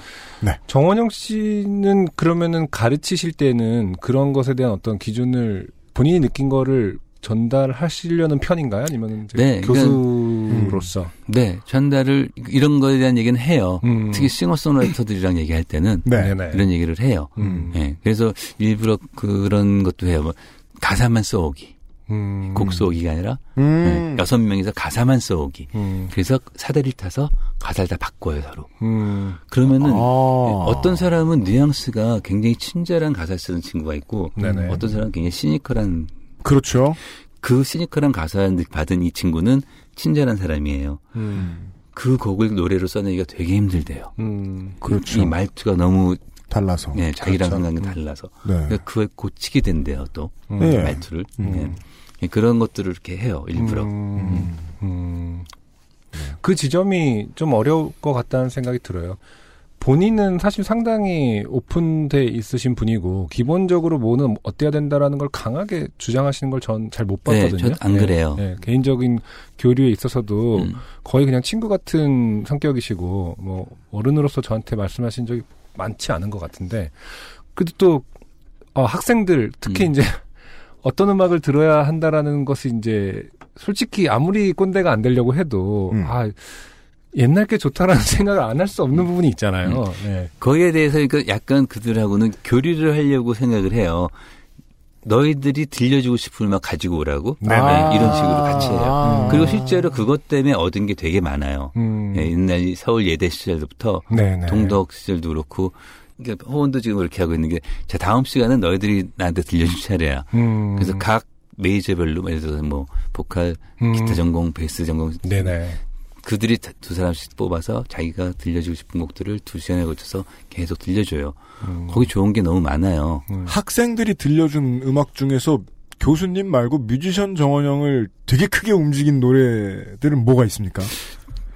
정원영 씨는 그러면은 가르치실 때는 그런 것에 대한 어떤 기준을 본인이 느낀 거를 전달하시려는 편인가요? 아니면 네, 교수로서? 네, 전달을 이런 거에 대한 얘기는 해요. 음. 특히 싱어송라이터들이랑 얘기할 때는 네. 네네. 이런 얘기를 해요. 음. 예, 그래서 일부러 그런 것도 해요. 뭐 가사만 써오기, 음. 곡 써오기가 아니라 음. 예, 여섯 명이서 가사만 써오기. 음. 그래서 사다리를 타서 가사를 다 바꿔요 서로. 음. 그러면은 아. 어떤 사람은 뉘앙스가 굉장히 친절한 가사 쓰는 친구가 있고 네네. 어떤 사람은 굉장히 시니컬한 그렇죠. 그 시니컬한 가사 받은 이 친구는 친절한 사람이에요. 음. 그 곡을 노래로 써내기가 되게 힘들대요. 음. 그렇죠. 이 말투가 너무 달라서. 예, 자기랑 그렇죠. 생각이 달라서 네. 그러니까 그걸 고치게 된대요 또 음. 네. 말투를 음. 예. 예, 그런 것들을 이렇게 해요 일부러 음. 음. 그 지점이 좀 어려울 것 같다는 생각이 들어요. 본인은 사실 상당히 오픈돼 있으신 분이고 기본적으로 뭐는 어때야 된다라는 걸 강하게 주장하시는 걸 전 잘못 네, 봤거든요. 저안 그래요. 예, 개인적인 교류에 있어서도 음. 거의 그냥 친구 같은 성격이시고 뭐 어른으로서 저한테 말씀하신 적이 많지 않은 것 같은데 그래도 또 어, 학생들 특히 음. 이제 어떤 음악을 들어야 한다라는 것이 이제 솔직히 아무리 꼰대가 안 되려고 해도 음. 아 옛날 게 좋다라는 생각을 안 할 수 없는 부분이 있잖아요. 네. 거기에 대해서 그러니까 약간 그들하고는 교류를 하려고 생각을 해요. 너희들이 들려주고 싶은 음악 가지고 오라고 네, 아. 이런 식으로 같이 해요. 아. 그리고 실제로 그것 때문에 얻은 게 되게 많아요. 음. 예, 옛날 서울 예대 시절부터 네네. 동덕 시절도 그렇고 그러니까 호원도 지금 그렇게 하고 있는 게 자 다음 시간은 너희들이 나한테 들려줄 차례야. 음. 그래서 각 메이저별로 예를 들어서 뭐 보컬, 음. 기타 전공, 베이스 전공 네네. 그들이 다- 두 사람씩 뽑아서 자기가 들려주고 싶은 곡들을 두 시간에 걸쳐서 계속 들려줘요. 음. 거기 좋은 게 너무 많아요. 음. 학생들이 들려준 음악 중에서 교수님 말고 뮤지션 정원영을 되게 크게 움직인 노래들은 뭐가 있습니까?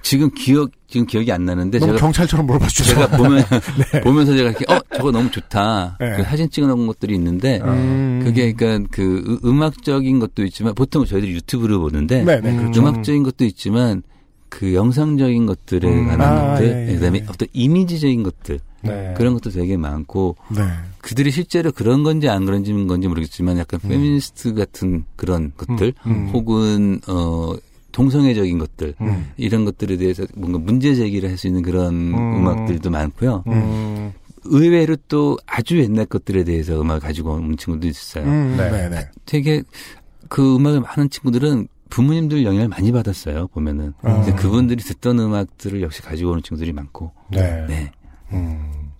지금 기억 지금 기억이 안 나는데 너무 제가 경찰처럼 물어봐 주세요. 제가 보면 보면서 제가 이렇게 어 저거 너무 좋다. 네. 그 사진 찍어놓은 것들이 있는데 음. 그게 그러니까 그 음- 음악적인 것도 있지만 보통 저희들이 유튜브로 보는데 네네 음. 그렇죠. 음악적인 것도 있지만 그 영상적인 것들에 음. 관한 아, 것들 예, 예, 그다음에 예. 어떤 이미지적인 것들 네. 그런 것도 되게 많고 네. 그들이 실제로 그런 건지 안 그런지 건지 모르겠지만 약간 페미니스트 같은 그런 것들 음. 혹은 어 동성애적인 것들 음. 이런 것들에 대해서 뭔가 문제 제기를 할 수 있는 그런 음. 음. 악들도 많고요. 음. 의외로 또 아주 옛날 것들에 대해서 음악을 가지고 온 친구도 있어요. 음, 네. 네네. 되게 그 음악을 하는 친구들은 부모님들 영향을 많이 받았어요. 보면은 아. 근데 그분들이 듣던 음악들을 역시 가지고 오는 친구들이 많고 네. 네. 음.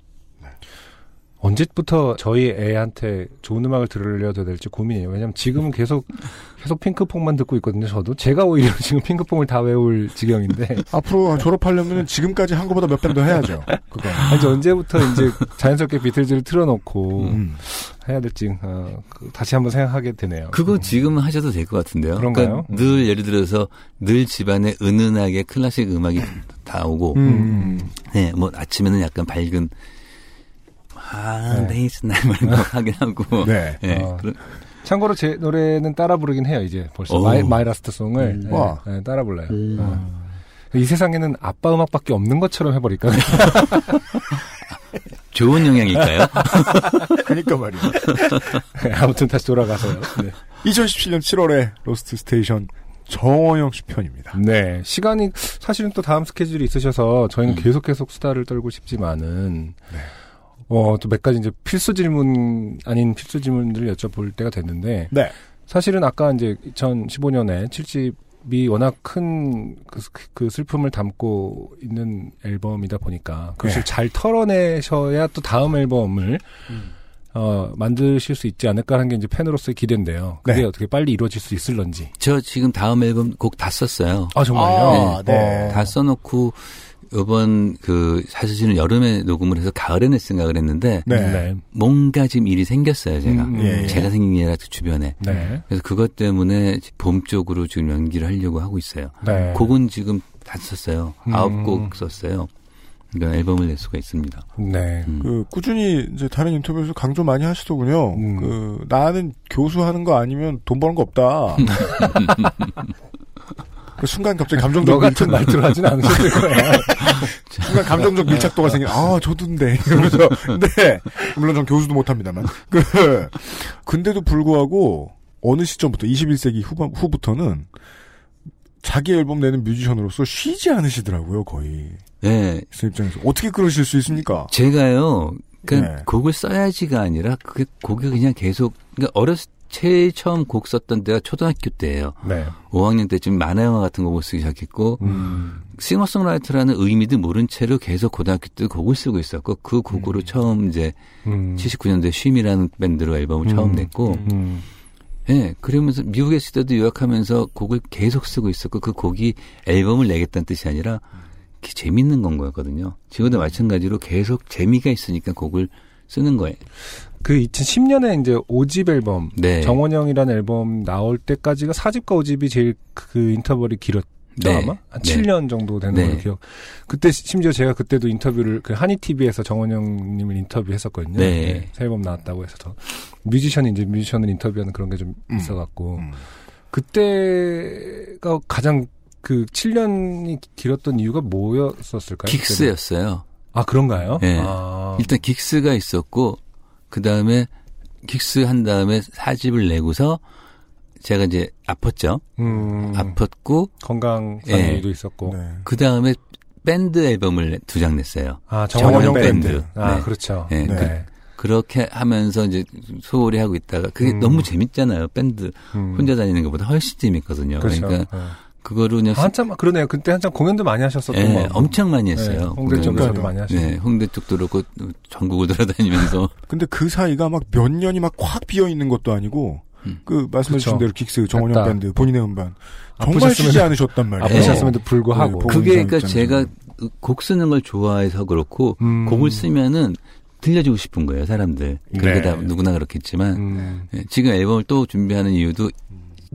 언제부터 저희 애한테 좋은 음악을 들으려도 될지 고민이에요. 왜냐면 지금은 계속 계속 핑크퐁만 듣고 있거든요. 저도 제가 오히려 지금 핑크퐁을 다 외울 지경인데 앞으로 졸업하려면 지금까지 한 것보다 몇배더 해야죠. 그거. 이제 언제부터 이제 자연스럽게 비틀즈를 틀어놓고 음. 해야 될지 어, 그 다시 한번 생각하게 되네요. 그거 지금 하셔도 될 것 같은데요. 그런가요? 그러니까 늘 예를 들어서 늘 집안에 은은하게 클래식 음악이 나오고 음. 네, 뭐 아침에는 약간 밝은 아, 네. 데이스 날거 하긴 하고. 네. 네. 어. 그런- 참고로 제 노래는 따라 부르긴 해요. 이제 벌써 오. my, my last song을 음. 네, 와. 네, 따라 불러요. 어. 이 세상에는 아빠 음악밖에 없는 것처럼 해버릴까? 좋은 영향일까요? 그러니까 말이야. 아무튼 다시 돌아가서요. 네. 2017년 7월에 로스트 스테이션 정원영 씨 편입니다. 네. 시간이 사실은 또 다음 스케줄이 있으셔서 저희는 음. 계속 계속 수다를 떨고 싶지만은 어, 또 몇 가지 이제 필수 질문 아닌 필수 질문들을 여쭤볼 때가 됐는데 네. 사실은 아까 이제 2015년에 7집이 워낙 큰 그, 그 슬픔을 담고 있는 앨범이다 보니까 그것을 네. 잘 털어내셔야 또 다음 앨범을 어, 만드실 수 있지 않을까 하는 게 이제 팬으로서의 기대인데요. 그게 네. 어떻게 빨리 이루어질 수 있을런지. 저 지금 다음 앨범 곡 다 썼어요. 아, 정말요? 아, 네. 다 써놓고 이번 그 사실은 여름에 녹음을 해서 가을에 낼 생각을 했는데 네. 뭔가 지금 일이 생겼어요 제가 음, 예, 예. 제가 생긴 게 아니라 그 주변에 네. 그래서 그것 때문에 봄 쪽으로 지금 연기를 하려고 하고 있어요. 네. 곡은 지금 다 썼어요. 음. 아홉 곡 썼어요. 그러니까 앨범을 낼 수가 있습니다. 네. 음. 그 꾸준히 이제 다른 인터뷰에서 강조 많이 하시더군요. 음. 그 나는 교수하는 거 아니면 돈 버는 거 없다. 그 순간 갑자기 감정적 너 같은 밀착, 말투로 하진 않으셨을 거야. 순간 감정적 밀착도가 생겨. 아 저도인데 이러면서 근데 물론 전 교수도 못합니다만. 그 근데도 불구하고 어느 시점부터 21세기 후반 후부터는 자기 앨범 내는 뮤지션으로서 쉬지 않으시더라고요 거의. 네. 그 입장에서 어떻게 그러실 수 있습니까? 제가요, 그러니까 네. 곡을 써야지가 아니라 그게 곡이 그냥 계속, 그러니까 어렸을 제일 처음 곡 썼던 때가 초등학교 때예요. 네. 5학년 때쯤 만화 영화 같은 곡을 쓰기 시작했고 음. 싱어송라이터라는 의미도 모른 채로 계속 고등학교 때 곡을 쓰고 있었고 그 곡으로 처음 이제 음. 79년도에 쉼이라는 밴드로 앨범을 처음 음. 냈고 음. 예, 그러면서 미국에 있을 때도 유학하면서 곡을 계속 쓰고 있었고 그 곡이 앨범을 내겠다는 뜻이 아니라 재밌는 건 거였거든요. 지금도 마찬가지로 계속 재미가 있으니까 곡을 쓰는 거예요. 그 2010년에 이제 5집 앨범 네. 정원영이라는 앨범 나올 때까지가 4집과 5집이 제일 그 인터벌이 길었죠 네. 아마 한 네. 7년 정도 되는 네. 걸로 기억. 그때 심지어 제가 그때도 인터뷰를 그 한이 TV에서 정원영님을 인터뷰했었거든요. 네. 새 앨범 나왔다고 해서 저 뮤지션이 이제 뮤지션을 인터뷰하는 그런 게좀 음. 있어갖고 음. 그때가 가장 그 7년이 길었던 이유가 뭐였었을까요? 긱스였어요. 아 그런가요? 네. 아. 일단 긱스가 있었고 그 다음에 긱스 한 다음에 사집을 내고서 제가 이제 아팠죠. 음, 아팠고 건강상의도 예. 있었고. 네. 그 다음에 밴드 앨범을 두 장 냈어요. 아, 정원영 밴드. 밴드. 아, 네. 그렇죠. 네. 네. 그 렇게 하면서 이제 소홀히 하고 있다가 그게 음. 너무 재밌잖아요. 밴드 음. 혼자 다니는 것보다 훨씬 재밌거든요. 그렇죠. 러니까 네. 그거를 그냥 한참 그러네요. 그때 한참 공연도 많이 하셨었던 예, 거. 엄청 많이 네, 했어요. 홍대 쪽에서도 그러니까요. 많이 하시고. 네, 홍대 쪽도 그렇고 전국을 돌아다니면서 근데 그 사이가 막 몇 년이 막 확 비어 있는 것도 아니고 음. 그 말씀해 주신 그쵸. 대로 긱스 정원영 맞다. 밴드 본인의 음반 정말 쉬지 않으셨단 말이에요. 아프셨음에도 불구하고. 네, 그게 그러니까. 제가 곡 쓰는 걸 좋아해서 그렇고 음. 곡을 쓰면은 들려주고 싶은 거예요, 사람들. 그게 네. 다 누구나 그렇겠지만 음. 예, 지금 앨범을 또 준비하는 이유도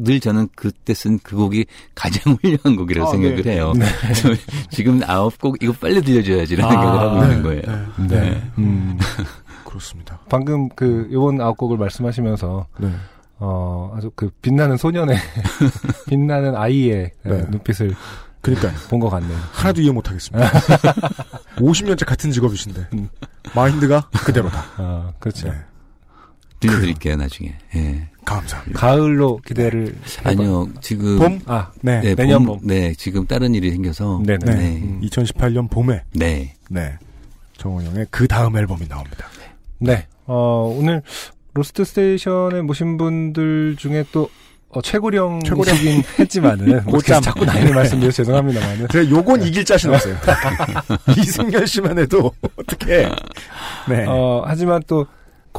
늘 저는 그때 쓴 그 곡이 가장 훌륭한 곡이라고 아, 생각을 네. 해요. 그래서 지금 아홉 곡 이거 빨리 들려줘야지라는 아, 생각을 하고 네, 있는 거예요. 네, 네. 음. 그렇습니다. 방금 그 요번 아홉 곡을 말씀하시면서 네. 어 아주 그 빛나는 소년의 빛나는 아이의 네. 눈빛을 그러니까 본 것 같네요. 하나도 이해 못하겠습니다. 50년째 같은 직업이신데 음. 마인드가 그대로다. 아 그렇죠. 네. 들려드릴게요, 나중에. 예. 감사합니다. 가을로 기대를 해봐- 아니요, 지금. 봄? 아 네. 네, 내년 봄, 봄. 네, 지금 다른 일이 생겨서. 네네. 네. 네. 음. 2018년 봄에 네. 네. 정원영의 그 다음 앨범이 나옵니다. 네. 어, 오늘 로스트 스테이션에 모신 분들 중에 또 어, 최고령이긴 했지만은 뭐 고참. 자꾸 나이를 말씀드려서 죄송합니다만은 제가 요건 이길 자신 없어요. 이승열 씨만 해도 어떻게? 네. 어, 하지만 또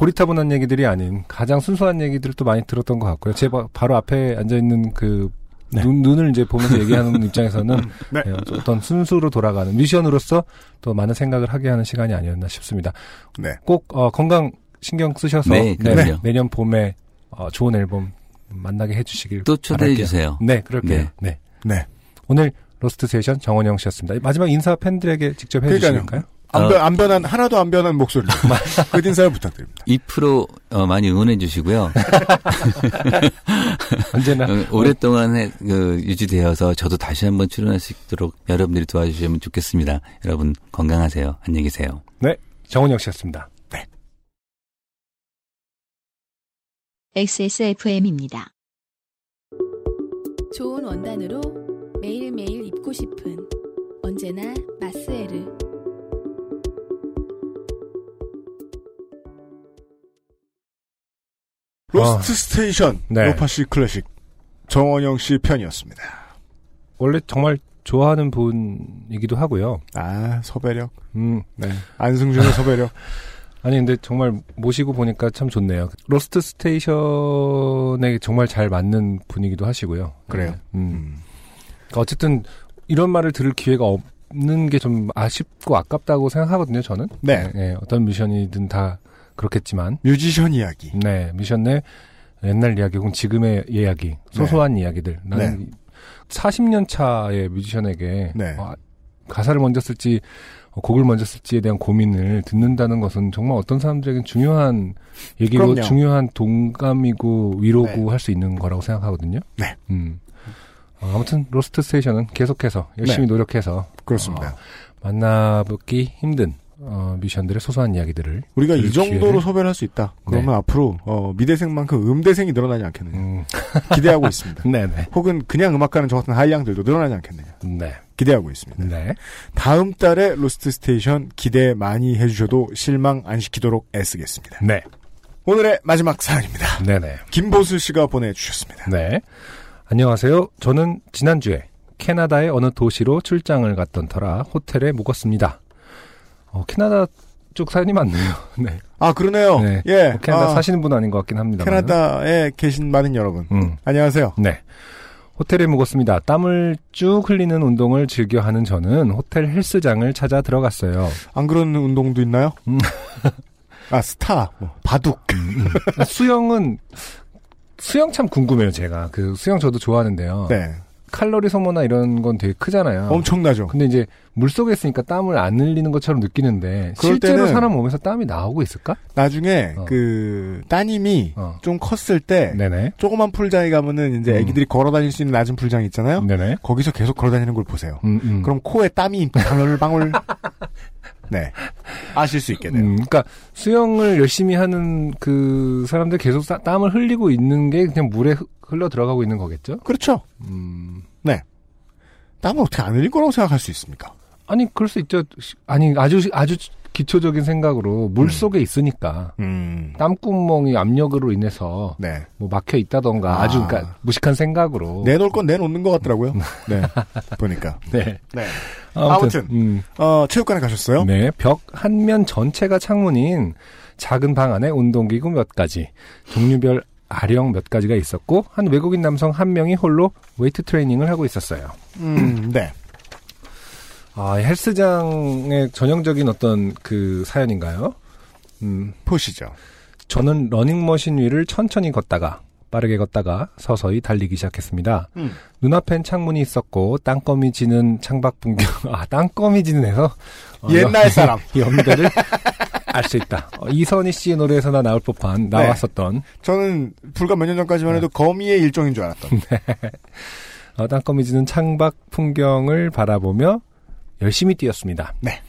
고리타분한 얘기들이 아닌 가장 순수한 얘기들을 또 많이 들었던 것 같고요. 제 바- 바로 앞에 앉아 있는 그 네. 눈, 눈을 이제 보면서 얘기하는 입장에서는 네. 예, 어떤 순수로 돌아가는 뮤지션으로서 또 많은 생각을 하게 하는 시간이 아니었나 싶습니다. 네. 꼭 어, 건강 신경 쓰셔서 네. 내년 봄에 어, 좋은 앨범 만나게 해주시길 또 초대해 바랄게요. 주세요. 네, 그럴게요. 네. 네. 네. 오늘 로스트 세션 정원영 씨였습니다. 마지막 인사 팬들에게 직접 해주실까요? 안, 어. 변, 안 변한 하나도 안 변한 목소리. 끝 인사를 부탁드립니다. 2% 어, 많이 응원해 주시고요. 언제나 어, 오랫동안 해, 그, 유지되어서 저도 다시 한번 출연할 수 있도록 여러분들이 도와주시면 좋겠습니다. 여러분 건강하세요. 안녕히 계세요. 정원영 씨였습니다. XSFM입니다. 좋은 원단으로 매일매일 입고 싶은 언제나 마스에 로스트 스테이션 네. 요파시 클래식 정원영 씨 편이었습니다. 원래 정말 좋아하는 분이기도 하고요. 아 섭외력 음, 네. 안승준의 섭외력. 아니 근데 정말 모시고 보니까 참 좋네요. 로스트 스테이션에 정말 잘 맞는 분이기도 하시고요. 그래요? 네. 음. 음. 어쨌든 이런 말을 들을 기회가 없는 게 좀 아쉽고 아깝다고 생각하거든요. 저는. 네. 네, 어떤 뮤지션이든 다 그렇겠지만, 뮤지션 이야기. 네 미션 내 옛날 이야기 혹은 지금의 이야기, 소소한 이야기들. 나는 40년 차의 뮤지션에게 네. 어, 가사를 먼저 쓸지 어, 곡을 먼저 쓸지에 대한 고민을 듣는다는 것은 정말 어떤 사람들에겐 중요한 얘기고 그럼요. 중요한 공감이고 위로고 네. 할수 있는 거라고 생각하거든요. 네. 음. 어, 아무튼 로스트 스테이션은 계속해서 열심히 네. 노력해서 그렇습니다. 어, 만나뵙기 힘든 어, 뮤지션들의 소소한 이야기들을 우리가 이 정도로 기회를- 섭외를 할수 있다. 그러면 앞으로 어, 미대생만큼 음대생이 늘어나지 않겠느냐. 음, 기대하고 있습니다. 네네. 혹은 그냥 음악가는 저 같은 하이양들도 늘어나지 않겠느냐. 네. 기대하고 있습니다. 네. 다음 달에 로스트 스테이션 기대 많이 해주셔도 실망 안 시키도록 애쓰겠습니다. 네. 오늘의 마지막 사연입니다. 네네. 김보슬 씨가 보내주셨습니다. 네. 안녕하세요. 저는 지난주에 캐나다의 어느 도시로 출장을 갔던 터라 호텔에 묵었습니다. 어, 캐나다 쪽 사연이 많네요. 네. 아 그러네요. 네. 예, 뭐 캐나다 아, 사시는 분 아닌 것 같긴 합니다. 캐나다에 계신 많은 여러분, 음. 안녕하세요. 네. 호텔에 묵었습니다. 땀을 쭉 흘리는 운동을 즐겨 하는 저는 호텔 헬스장을 찾아 들어갔어요. 안 그런 운동도 있나요? 음. 아 스타, 뭐, 바둑. 수영은 수영 참 궁금해요, 제가. 그 수영 저도 좋아하는데요. 네, 칼로리 소모나 이런 건 되게 크잖아요. 엄청나죠. 근데 이제 물 속에 있으니까 땀을 안 흘리는 것처럼 느끼는데 실제로 사람 몸에서 땀이 나오고 있을까? 나중에 어. 그 따님이 어. 좀 컸을 때 네네. 조그만 풀장에 가면은 이제 음. 애기들이 걸어 다닐 수 있는 낮은 풀장 있잖아요. 네네. 거기서 계속 걸어 다니는 걸 보세요. 음, 음. 그럼 코에 땀이 방울방울 네 아실 수 있게 돼요. 음, 그러니까 수영을 열심히 하는 그 사람들 계속 싸- 땀을 흘리고 있는 게 그냥 물에 흐- 흘러 들어가고 있는 거겠죠? 그렇죠. 음. 땀을 어떻게 안 흘릴 거라고 생각할 수 있습니까? 아니 그럴 수 있죠. 시- 아니 아주 아주 기초적인 생각으로 물 속에 있으니까 음. 땀구멍이 압력으로 인해서 네. 뭐 막혀 있다던가 아. 아. 주 그러니까 무식한 생각으로 내놓을 건 내놓는 것 같더라고요. 네. 보니까. 네. 네. 아무튼, 아무튼. 음. 어, 체육관에 가셨어요? 네, 벽 한 면 전체가 창문인 작은 방 안에 운동기구 몇 가지, 종류별 아령 몇 가지가 있었고, 한 외국인 남성 한 명이 홀로 웨이트 트레이닝을 하고 있었어요. 음, 네. 아, 헬스장의 전형적인 어떤 그 사연인가요? 음, 보시죠. 저는 러닝머신 위를 천천히 걷다가, 빠르게 걷다가 서서히 달리기 시작했습니다. 음. 눈앞엔 창문이 있었고, 땅거미 지는 창밖 풍경, 아, 땅거미 지는 해서, 어, 옛날 사람. 연배를 알 수 있다. 어, 이선희 씨의 노래에서나 나올 법한 나왔었던 저는 불과 몇 년 전까지만 해도 거미의 일종인 줄 알았던. 어, 땅거미 지는 창밖 풍경을 바라보며 열심히 뛰었습니다. 네.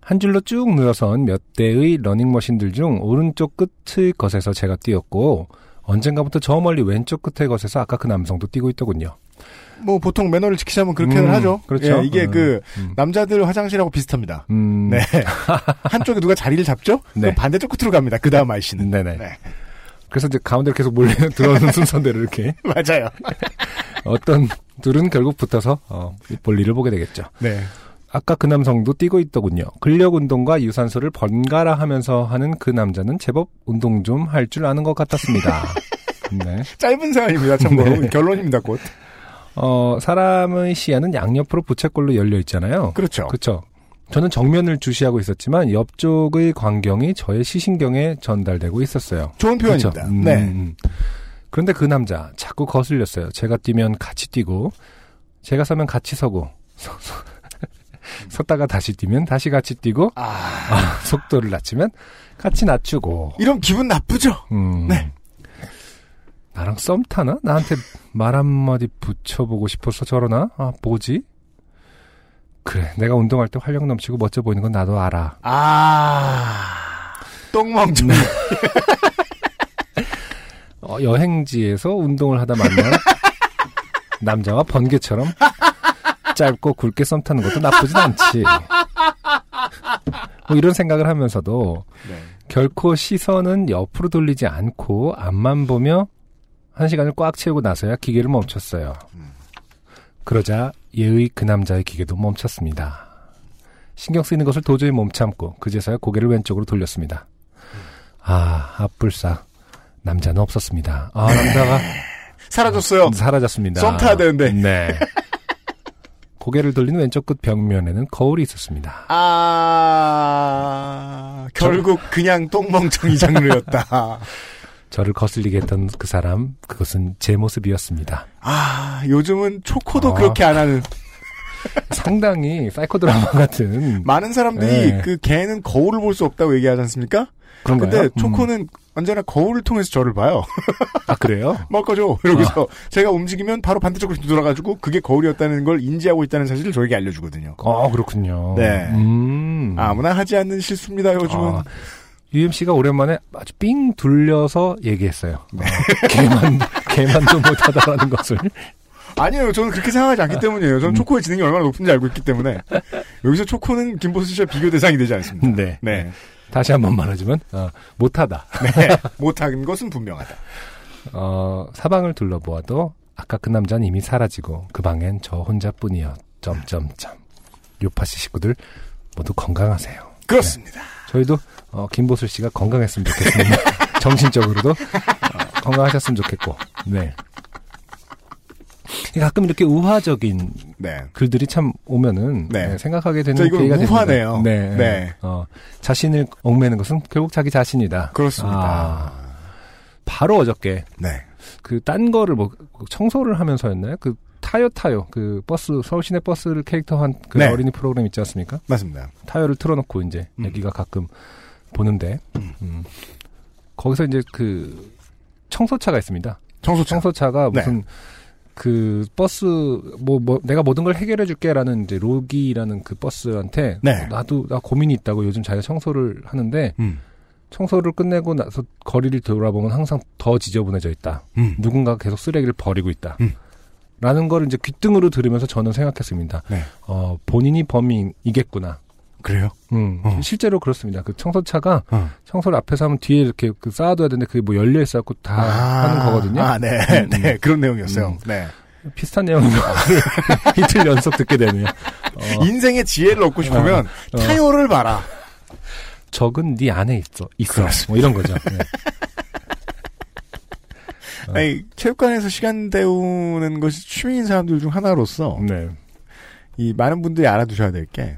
한 줄로 쭉 늘어선 몇 대의 러닝머신들 중 오른쪽 끝의 것에서 제가 뛰었고 언젠가부터 저 멀리 왼쪽 끝의 것에서 아까 그 남성도 뛰고 있더군요. 뭐 보통 매너를 지키자면 그렇게 는 음, 하죠. 그렇죠. 예, 이게 음, 그 음. 남자들 화장실하고 비슷합니다. 음, 네. 한쪽에 누가 자리를 잡죠? 네. 반대쪽 끝으로 갑니다. 그 다음 아이씨는. 네네. 네. 그래서 이제 가운데로 계속 몰려 들어오는 순서대로 이렇게 맞아요. 어떤 둘은 결국 붙어서 어, 볼일을 보게 되겠죠. 네. 아까 그 남성도 뛰고 있더군요. 근력 운동과 유산소를 번갈아 하면서 하는 그 남자는 제법 운동 좀 할 줄 아는 것 같았습니다. 네. 짧은 사연입니다. 참고로. 네. 결론입니다, 곧. 어, 사람의 시야는 양옆으로 부채꼴로 열려 있잖아요. 그렇죠. 그렇죠. 저는 정면을 주시하고 있었지만 옆쪽의 광경이 저의 시신경에 전달되고 있었어요. 좋은 표현입니다. 그렇죠. 음, 네. 음. 그런데 그 남자 자꾸 거슬렸어요. 제가 뛰면 같이 뛰고 제가 서면 같이 서고 서, 서, 섰다가 다시 뛰면 다시 같이 뛰고 아, 아, 속도를 낮추면 같이 낮추고 이런 기분 나쁘죠? 음. 네. 나랑 썸 타나? 나한테 말 한마디 붙여보고 싶어서 저러나? 아, 뭐지? 그래, 내가 운동할 때 활력 넘치고 멋져 보이는 건 나도 알아. 아, 똥멍청. 어, 여행지에서 운동을 하다 만난 남자와 번개처럼 짧고 굵게 썸 타는 것도 나쁘진 않지. 뭐 이런 생각을 하면서도 네. 결코 시선은 옆으로 돌리지 않고 앞만 보며 한 시간을 꽉 채우고 나서야 기계를 멈췄어요. 그러자 예의 그 남자의 기계도 멈췄습니다. 신경 쓰이는 것을 도저히 못 참고 그제서야 고개를 왼쪽으로 돌렸습니다. 아, 앞불싸. 남자는 없었습니다. 아, 남자가 사라졌어요. 사라졌습니다. 썸 타야 되는데. 네. 고개를 돌리는 왼쪽 끝 벽면에는 거울이 있었습니다. 아, 결국 그냥 똥멍청이 장르였다. 저를 거슬리게 했던 그 사람, 그것은 제 모습이었습니다. 아, 요즘은 초코도 아. 그렇게 안 하는. 상당히 사이코 드라마 같은 많은 사람들이 네. 그 개는 거울을 볼 수 없다고 얘기하지 않습니까? 그런가요? 근데 음. 초코는 언제나 거울을 통해서 저를 봐요. 아 그래요? 먹어줘. 이러면서 제가 움직이면 바로 반대쪽으로 돌아가지고 그게 거울이었다는 걸 인지하고 있다는 사실을 저에게 알려주거든요. 아 그렇군요. 네. 음. 아무나 하지 않는 실수입니다, 요즘은. 아, UMC가 오랜만에 아주 삥 둘려서 얘기했어요. 네. 어, 개만 개만도 못하다라는 것을. 아니에요. 저는 그렇게 생각하지 않기 때문이에요. 음. 저는 초코의 지능이 얼마나 높은지 알고 있기 때문에. 여기서 초코는 김보수 씨와 비교 대상이 되지 않습니다. 네. 네. 다시 한 번 말하지만 어, 못하다. 네. 못한 것은 분명하다. 어, 사방을 둘러보아도 아까 그 남자는 이미 사라지고 그 방엔 저 혼자뿐이여. 점점점. 요파시 식구들 모두 건강하세요. 그렇습니다. 저희도 어, 김보슬 씨가 건강했으면 좋겠습니다. 정신적으로도 어, 건강하셨으면 좋겠고. 네. 가끔 이렇게 우화적인 네. 글들이 참 오면은 네. 네, 생각하게 되는 계기가 우화네요. 됩니다. 네. 네. 어, 자신을 얽매는 것은 결국 자기 자신이다. 그렇습니다. 아, 바로 어저께 네. 그딴 거를 뭐 청소를 하면서였나요? 그 타요 타요 그 버스 서울 시내 버스를 캐릭터한 그 네. 어린이 프로그램 있지 않습니까? 맞습니다. 타요를 틀어놓고 이제 음. 애기가 가끔 보는데 음. 거기서 이제 그 청소차가 있습니다. 청소차. 청소차가 네. 무슨 그 버스 뭐, 뭐 내가 모든 걸 해결해 줄게라는 이제 로기라는 그 버스한테 네. 나도 나 고민이 있다고 요즘 자기가 청소를 하는데 음. 청소를 끝내고 나서 거리를 돌아보면 항상 더 지저분해져 있다. 음. 누군가가 계속 쓰레기를 버리고 있다. 음. 라는 걸 이제 귀등으로 들으면서 저는 생각했습니다. 네. 어, 본인이 범인이겠구나. 그래요? 음, 어. 실제로 그렇습니다. 그 청소차가 어. 청소를 앞에서 하면 뒤에 이렇게 그 쌓아둬야 되는데 그게 뭐 열려 있어갖고 다 하는 거거든요. 아, 네. 음, 네. 그런 내용이었어요. 음. 네. 비슷한 내용을 이틀 연속 듣게 되네요. 어, 인생의 지혜를 얻고 싶으면 어. 타요를 봐라. 적은 네 안에 있어. 있어. 뭐 이런 거죠. 네. 어. 아니, 체육관에서 시간 때우는 것이 취미인 사람들 중 하나로서 네. 이 많은 분들이 알아두셔야 될 게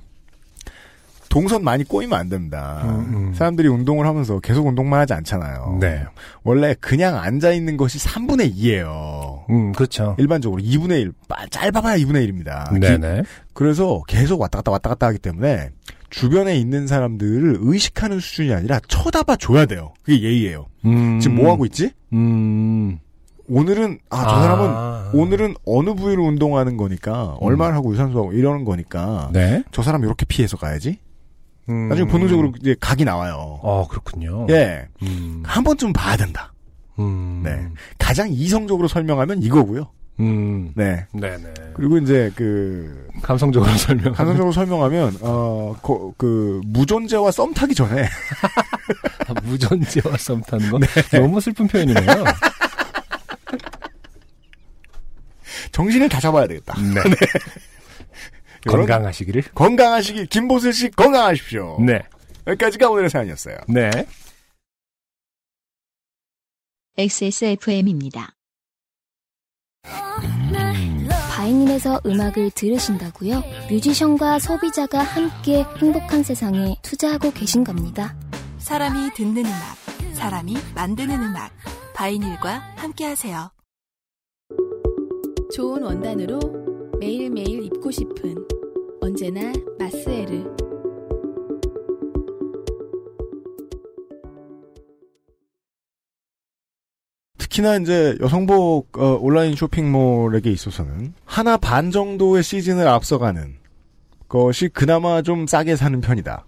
동선 많이 꼬이면 안 됩니다. 음, 음. 사람들이 운동을 하면서 계속 운동만 하지 않잖아요. 네. 원래 그냥 앉아 있는 것이 3분의 2예요. 음, 그렇죠. 일반적으로 2분의 1, 짧아봐야 2분의 1입니다. 네네. 그래서 계속 왔다 갔다 왔다 갔다 하기 때문에 주변에 있는 사람들을 의식하는 수준이 아니라 쳐다봐 줘야 돼요. 그게 예의예요. 음, 지금 뭐 하고 있지? 음. 오늘은 아저 아. 사람은 오늘은 어느 부위를 운동하는 거니까 얼마를 하고 유산소하고 이러는 거니까 네. 저 사람 이렇게 피해서 가야지. 음. 나중에 본능적으로 이제 각이 나와요. 어, 그렇군요. 예, 음. 한 번쯤 봐야 된다. 음. 네. 가장 이성적으로 설명하면 이거고요. 음. 네. 네네. 그리고 이제 그 감성적으로 설명. 감성적으로 설명하면 어그 무존재와 썸 타기 전에 아, 무전제와 썸 타는 거? 네. 너무 슬픈 표현이네요. 정신을 다 잡아야 되겠다. 네. 이런- 건강하시기를. 건강하시길 김보슬 씨 건강하십시오. 네. 여기까지가 오늘의 사연이었어요. 네. XSFM입니다. 바이닐에서 음악을 들으신다고요? 뮤지션과 소비자가 함께 행복한 세상에 투자하고 계신 겁니다. 사람이 듣는 음악, 사람이 만드는 음악. 바이닐과 함께하세요. 좋은 원단으로 매일매일 입고 싶은 언제나 마스에르. 특히나 이제 여성복 어, 온라인 쇼핑몰에게 있어서는 하나 반 정도의 시즌을 앞서가는 것이 그나마 좀 싸게 사는 편이다.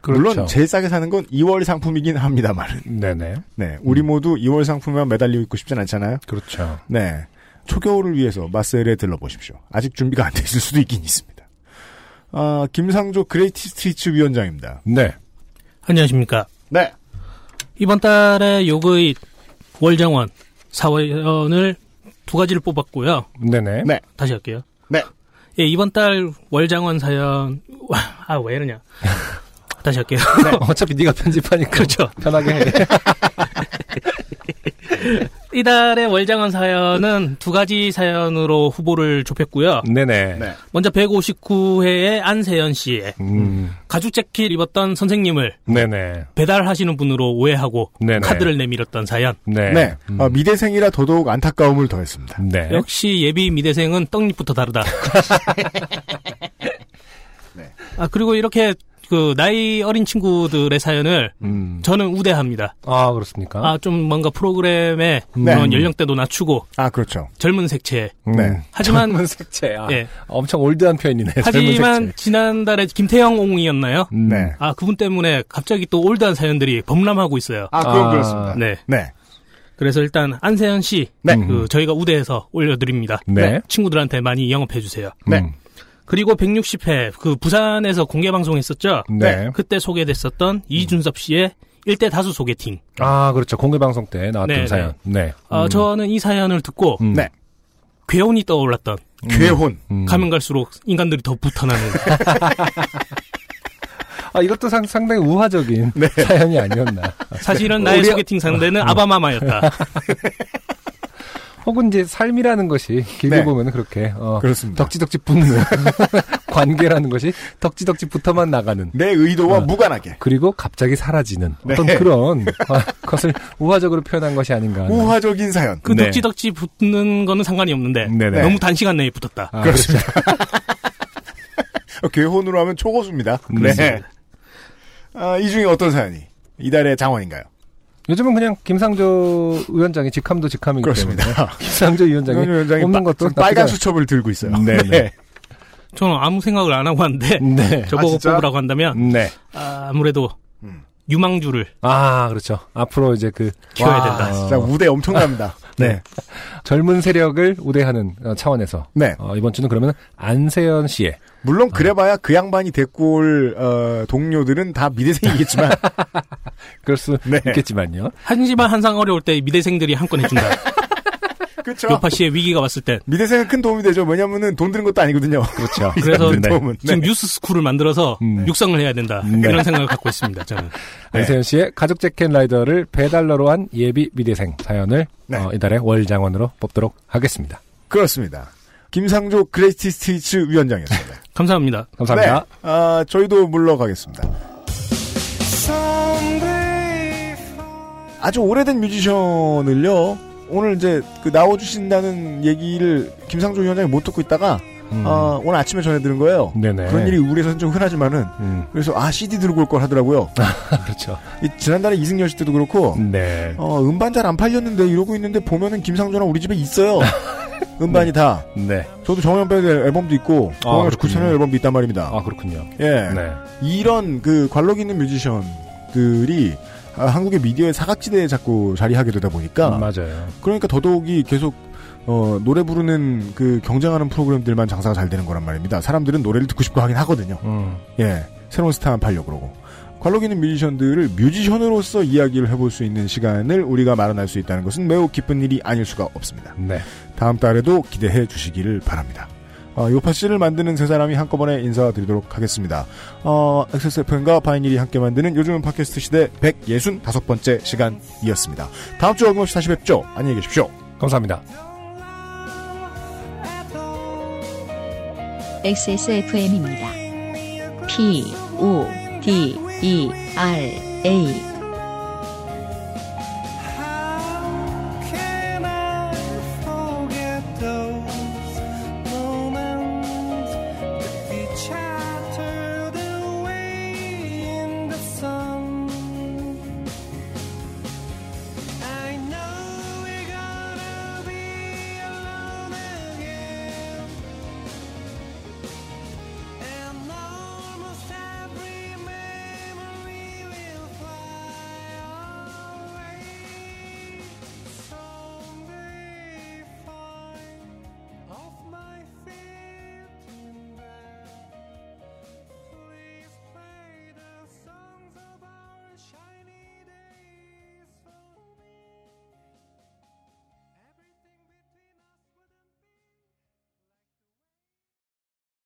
그렇죠. 물론 제일 싸게 사는 건 2월 상품이긴 합니다만은. 네네. 네, 우리 모두 2월 상품에만 매달리고 있고 싶진 않잖아요. 그렇죠. 네, 초겨울을 위해서 마셀에 들러보십시오. 아직 준비가 안 돼 있을 수도 있긴 있습니다. 아, 김상조 그레이티 스트리츠 위원장입니다. 네. 안녕하십니까. 네, 이번 달에 요거의 월장원 사원을 두 가지를 뽑았고요. 네네. 네. 다시 할게요. 네. 예, 이번 달 월장원 사연 아 왜 이러냐. 다시 할게요. 어차피 네가 편집하니까 그렇죠. 편하게 해. 이달의 월장원 사연은 두 가지 사연으로 후보를 좁혔고요. 네네. 네. 먼저 159회의 안세연 씨의 음, 가죽 재킷 입었던 선생님을 네네. 배달하시는 분으로 오해하고 네네. 카드를 내밀었던 사연. 네. 네. 음. 어, 미대생이라 더더욱 안타까움을 더했습니다. 네. 역시 예비 미대생은 떡잎부터 다르다. 네. 아 그리고 이렇게 그 나이 어린 친구들의 사연을 음. 저는 우대합니다. 아, 그렇습니까? 아 좀 뭔가 프로그램의 네. 그런 연령대도 낮추고 아, 그렇죠. 젊은 색채. 네. 하지만 젊은 색채. 아, 예. 엄청 올드한 표현이네. 하지만. 지난달에 김태형 옹이었나요? 음. 네. 아 그분 때문에 갑자기 또 올드한 사연들이 범람하고 있어요. 아, 그건 아, 그렇습니다. 네. 네. 그래서 일단 안세현 씨, 네. 그 저희가 우대해서 올려드립니다. 네. 친구들한테 많이 영업해 주세요. 네. 음. 그리고 160회 그 부산에서 공개 방송했었죠. 네. 그때 소개됐었던 이준섭 씨의 일대 다수 소개팅. 아, 그렇죠. 공개 방송 때 나왔던 네, 사연. 네. 어, 음. 저는 이 사연을 듣고 음. 네. 괴혼이 떠올랐던 괴혼. 음. 가면 갈수록 인간들이 더 붙어나는 아, 이것도 상, 상당히 우화적인 네. 사연이 아니었나. 사실은 나의 우리- 소개팅 상대는 아바마마였다. 혹은 이제 삶이라는 것이 길게 네. 보면 그렇게 어, 그렇습니다. 덕지덕지 붙는 관계라는 것이 덕지덕지 붙어만 나가는 내 의도와 어. 무관하게. 그리고 갑자기 사라지는 네. 어떤 그런 아, 것을 우화적으로 표현한 것이 아닌가. 우화적인 사연. 그 네. 덕지덕지 붙는 거는 상관이 없는데 네네. 너무 단시간 내에 붙었다. 아, 그렇습니다. 어, 괴혼으로 하면 초고수입니다. 네. 그렇습니다. 아, 이 중에 어떤 사연이 이달의 장원인가요? 요즘은 그냥 김상조 위원장이 직함도 직함이기 그렇습니다. 때문에 김상조 위원장이 위원장이 없는 빠- 것도 빨간 수첩을 들고 있어요. 네, 네. 저는 아무 생각을 안 하고 왔는데 않- 네. 저보고 아, 진짜? 뽑으라고 한다면 네. 아, 무래도 음. 유망주를 아, 그렇죠. 앞으로 이제 그 키워야 와, 된다. 진짜 우대 엄청납니다. 네. 젊은 세력을 우대하는 어, 차원에서 네. 어, 이번 주는 그러면 안세연 씨의 물론 그래봐야 그 양반이 데리고 올 어, 동료들은 다 미대생이겠지만 그럴 수 네. 있겠지만요. 하지만 항상 어려울 때 미대생들이 한건 해준다. 그렇죠. 요파 씨의 위기가 왔을 때. 미대생은 큰 도움이 되죠. 왜냐면은 돈 드는 것도 아니거든요. 그렇죠. 그래서 네. 도움은. 네. 지금 뉴스 스쿨을 만들어서 음. 육성을 해야 된다. 네. 이런 생각을 갖고 있습니다. 저는. 안세현 씨의 가죽 재킷 라이더를 배달러로 한 예비 미대생 사연을 네. 어, 이달의 월장원으로 뽑도록 하겠습니다. 그렇습니다. 김상조 Greatest Hits 위원장이었습니다. 감사합니다. 감사합니다. 네. 아, 저희도 물러가겠습니다. 아주 오래된 뮤지션을요. 오늘 이제 그 나와주신다는 얘기를 김상조 위원장이 못 듣고 있다가 음. 어, 오늘 아침에 전해 들은 거예요. 네네. 그런 일이 우리에서는 좀 흔하지만은 음, 그래서 아 CD 들고 올 걸 하더라고요. 그렇죠. 이 지난달에 이승열 씨 때도 그렇고 네. 어, 음반 잘 안 팔렸는데 이러고 있는데 보면은 김상조랑 우리 집에 있어요. 음반이 다. 네. 저도 정영 밴드 앨범도 있고 아, 정영 그렇군요. 9천원 앨범도 있단 말입니다. 아, 그렇군요. 예. 네. 이런 그 관록 있는 뮤지션들이 아, 한국의 미디어의 사각지대에 자꾸 자리하게 되다 보니까 음, 맞아요. 그러니까 더더욱이 계속 어, 노래 부르는 그 경쟁하는 프로그램들만 장사가 잘 되는 거란 말입니다. 사람들은 노래를 듣고 싶고 하긴 하거든요. 음, 예. 새로운 스타 안 팔려 그러고. 관록 있는 뮤지션들을 뮤지션으로서 이야기를 해볼 수 있는 시간을 우리가 마련할 수 있다는 것은 매우 기쁜 일이 아닐 수가 없습니다. 네. 다음 달에도 기대해 주시기를 바랍니다. 어, 요파 씨를 만드는 세 사람이 한꺼번에 인사드리도록 하겠습니다. 어, XSFM과 바이닐이 함께 만드는 요즘은 팟캐스트 시대 165번째 시간이었습니다. 다음 주 어김없이 다시 뵙죠. 안녕히 계십시오. 감사합니다. XSFM입니다. P, O, D, E, R, A.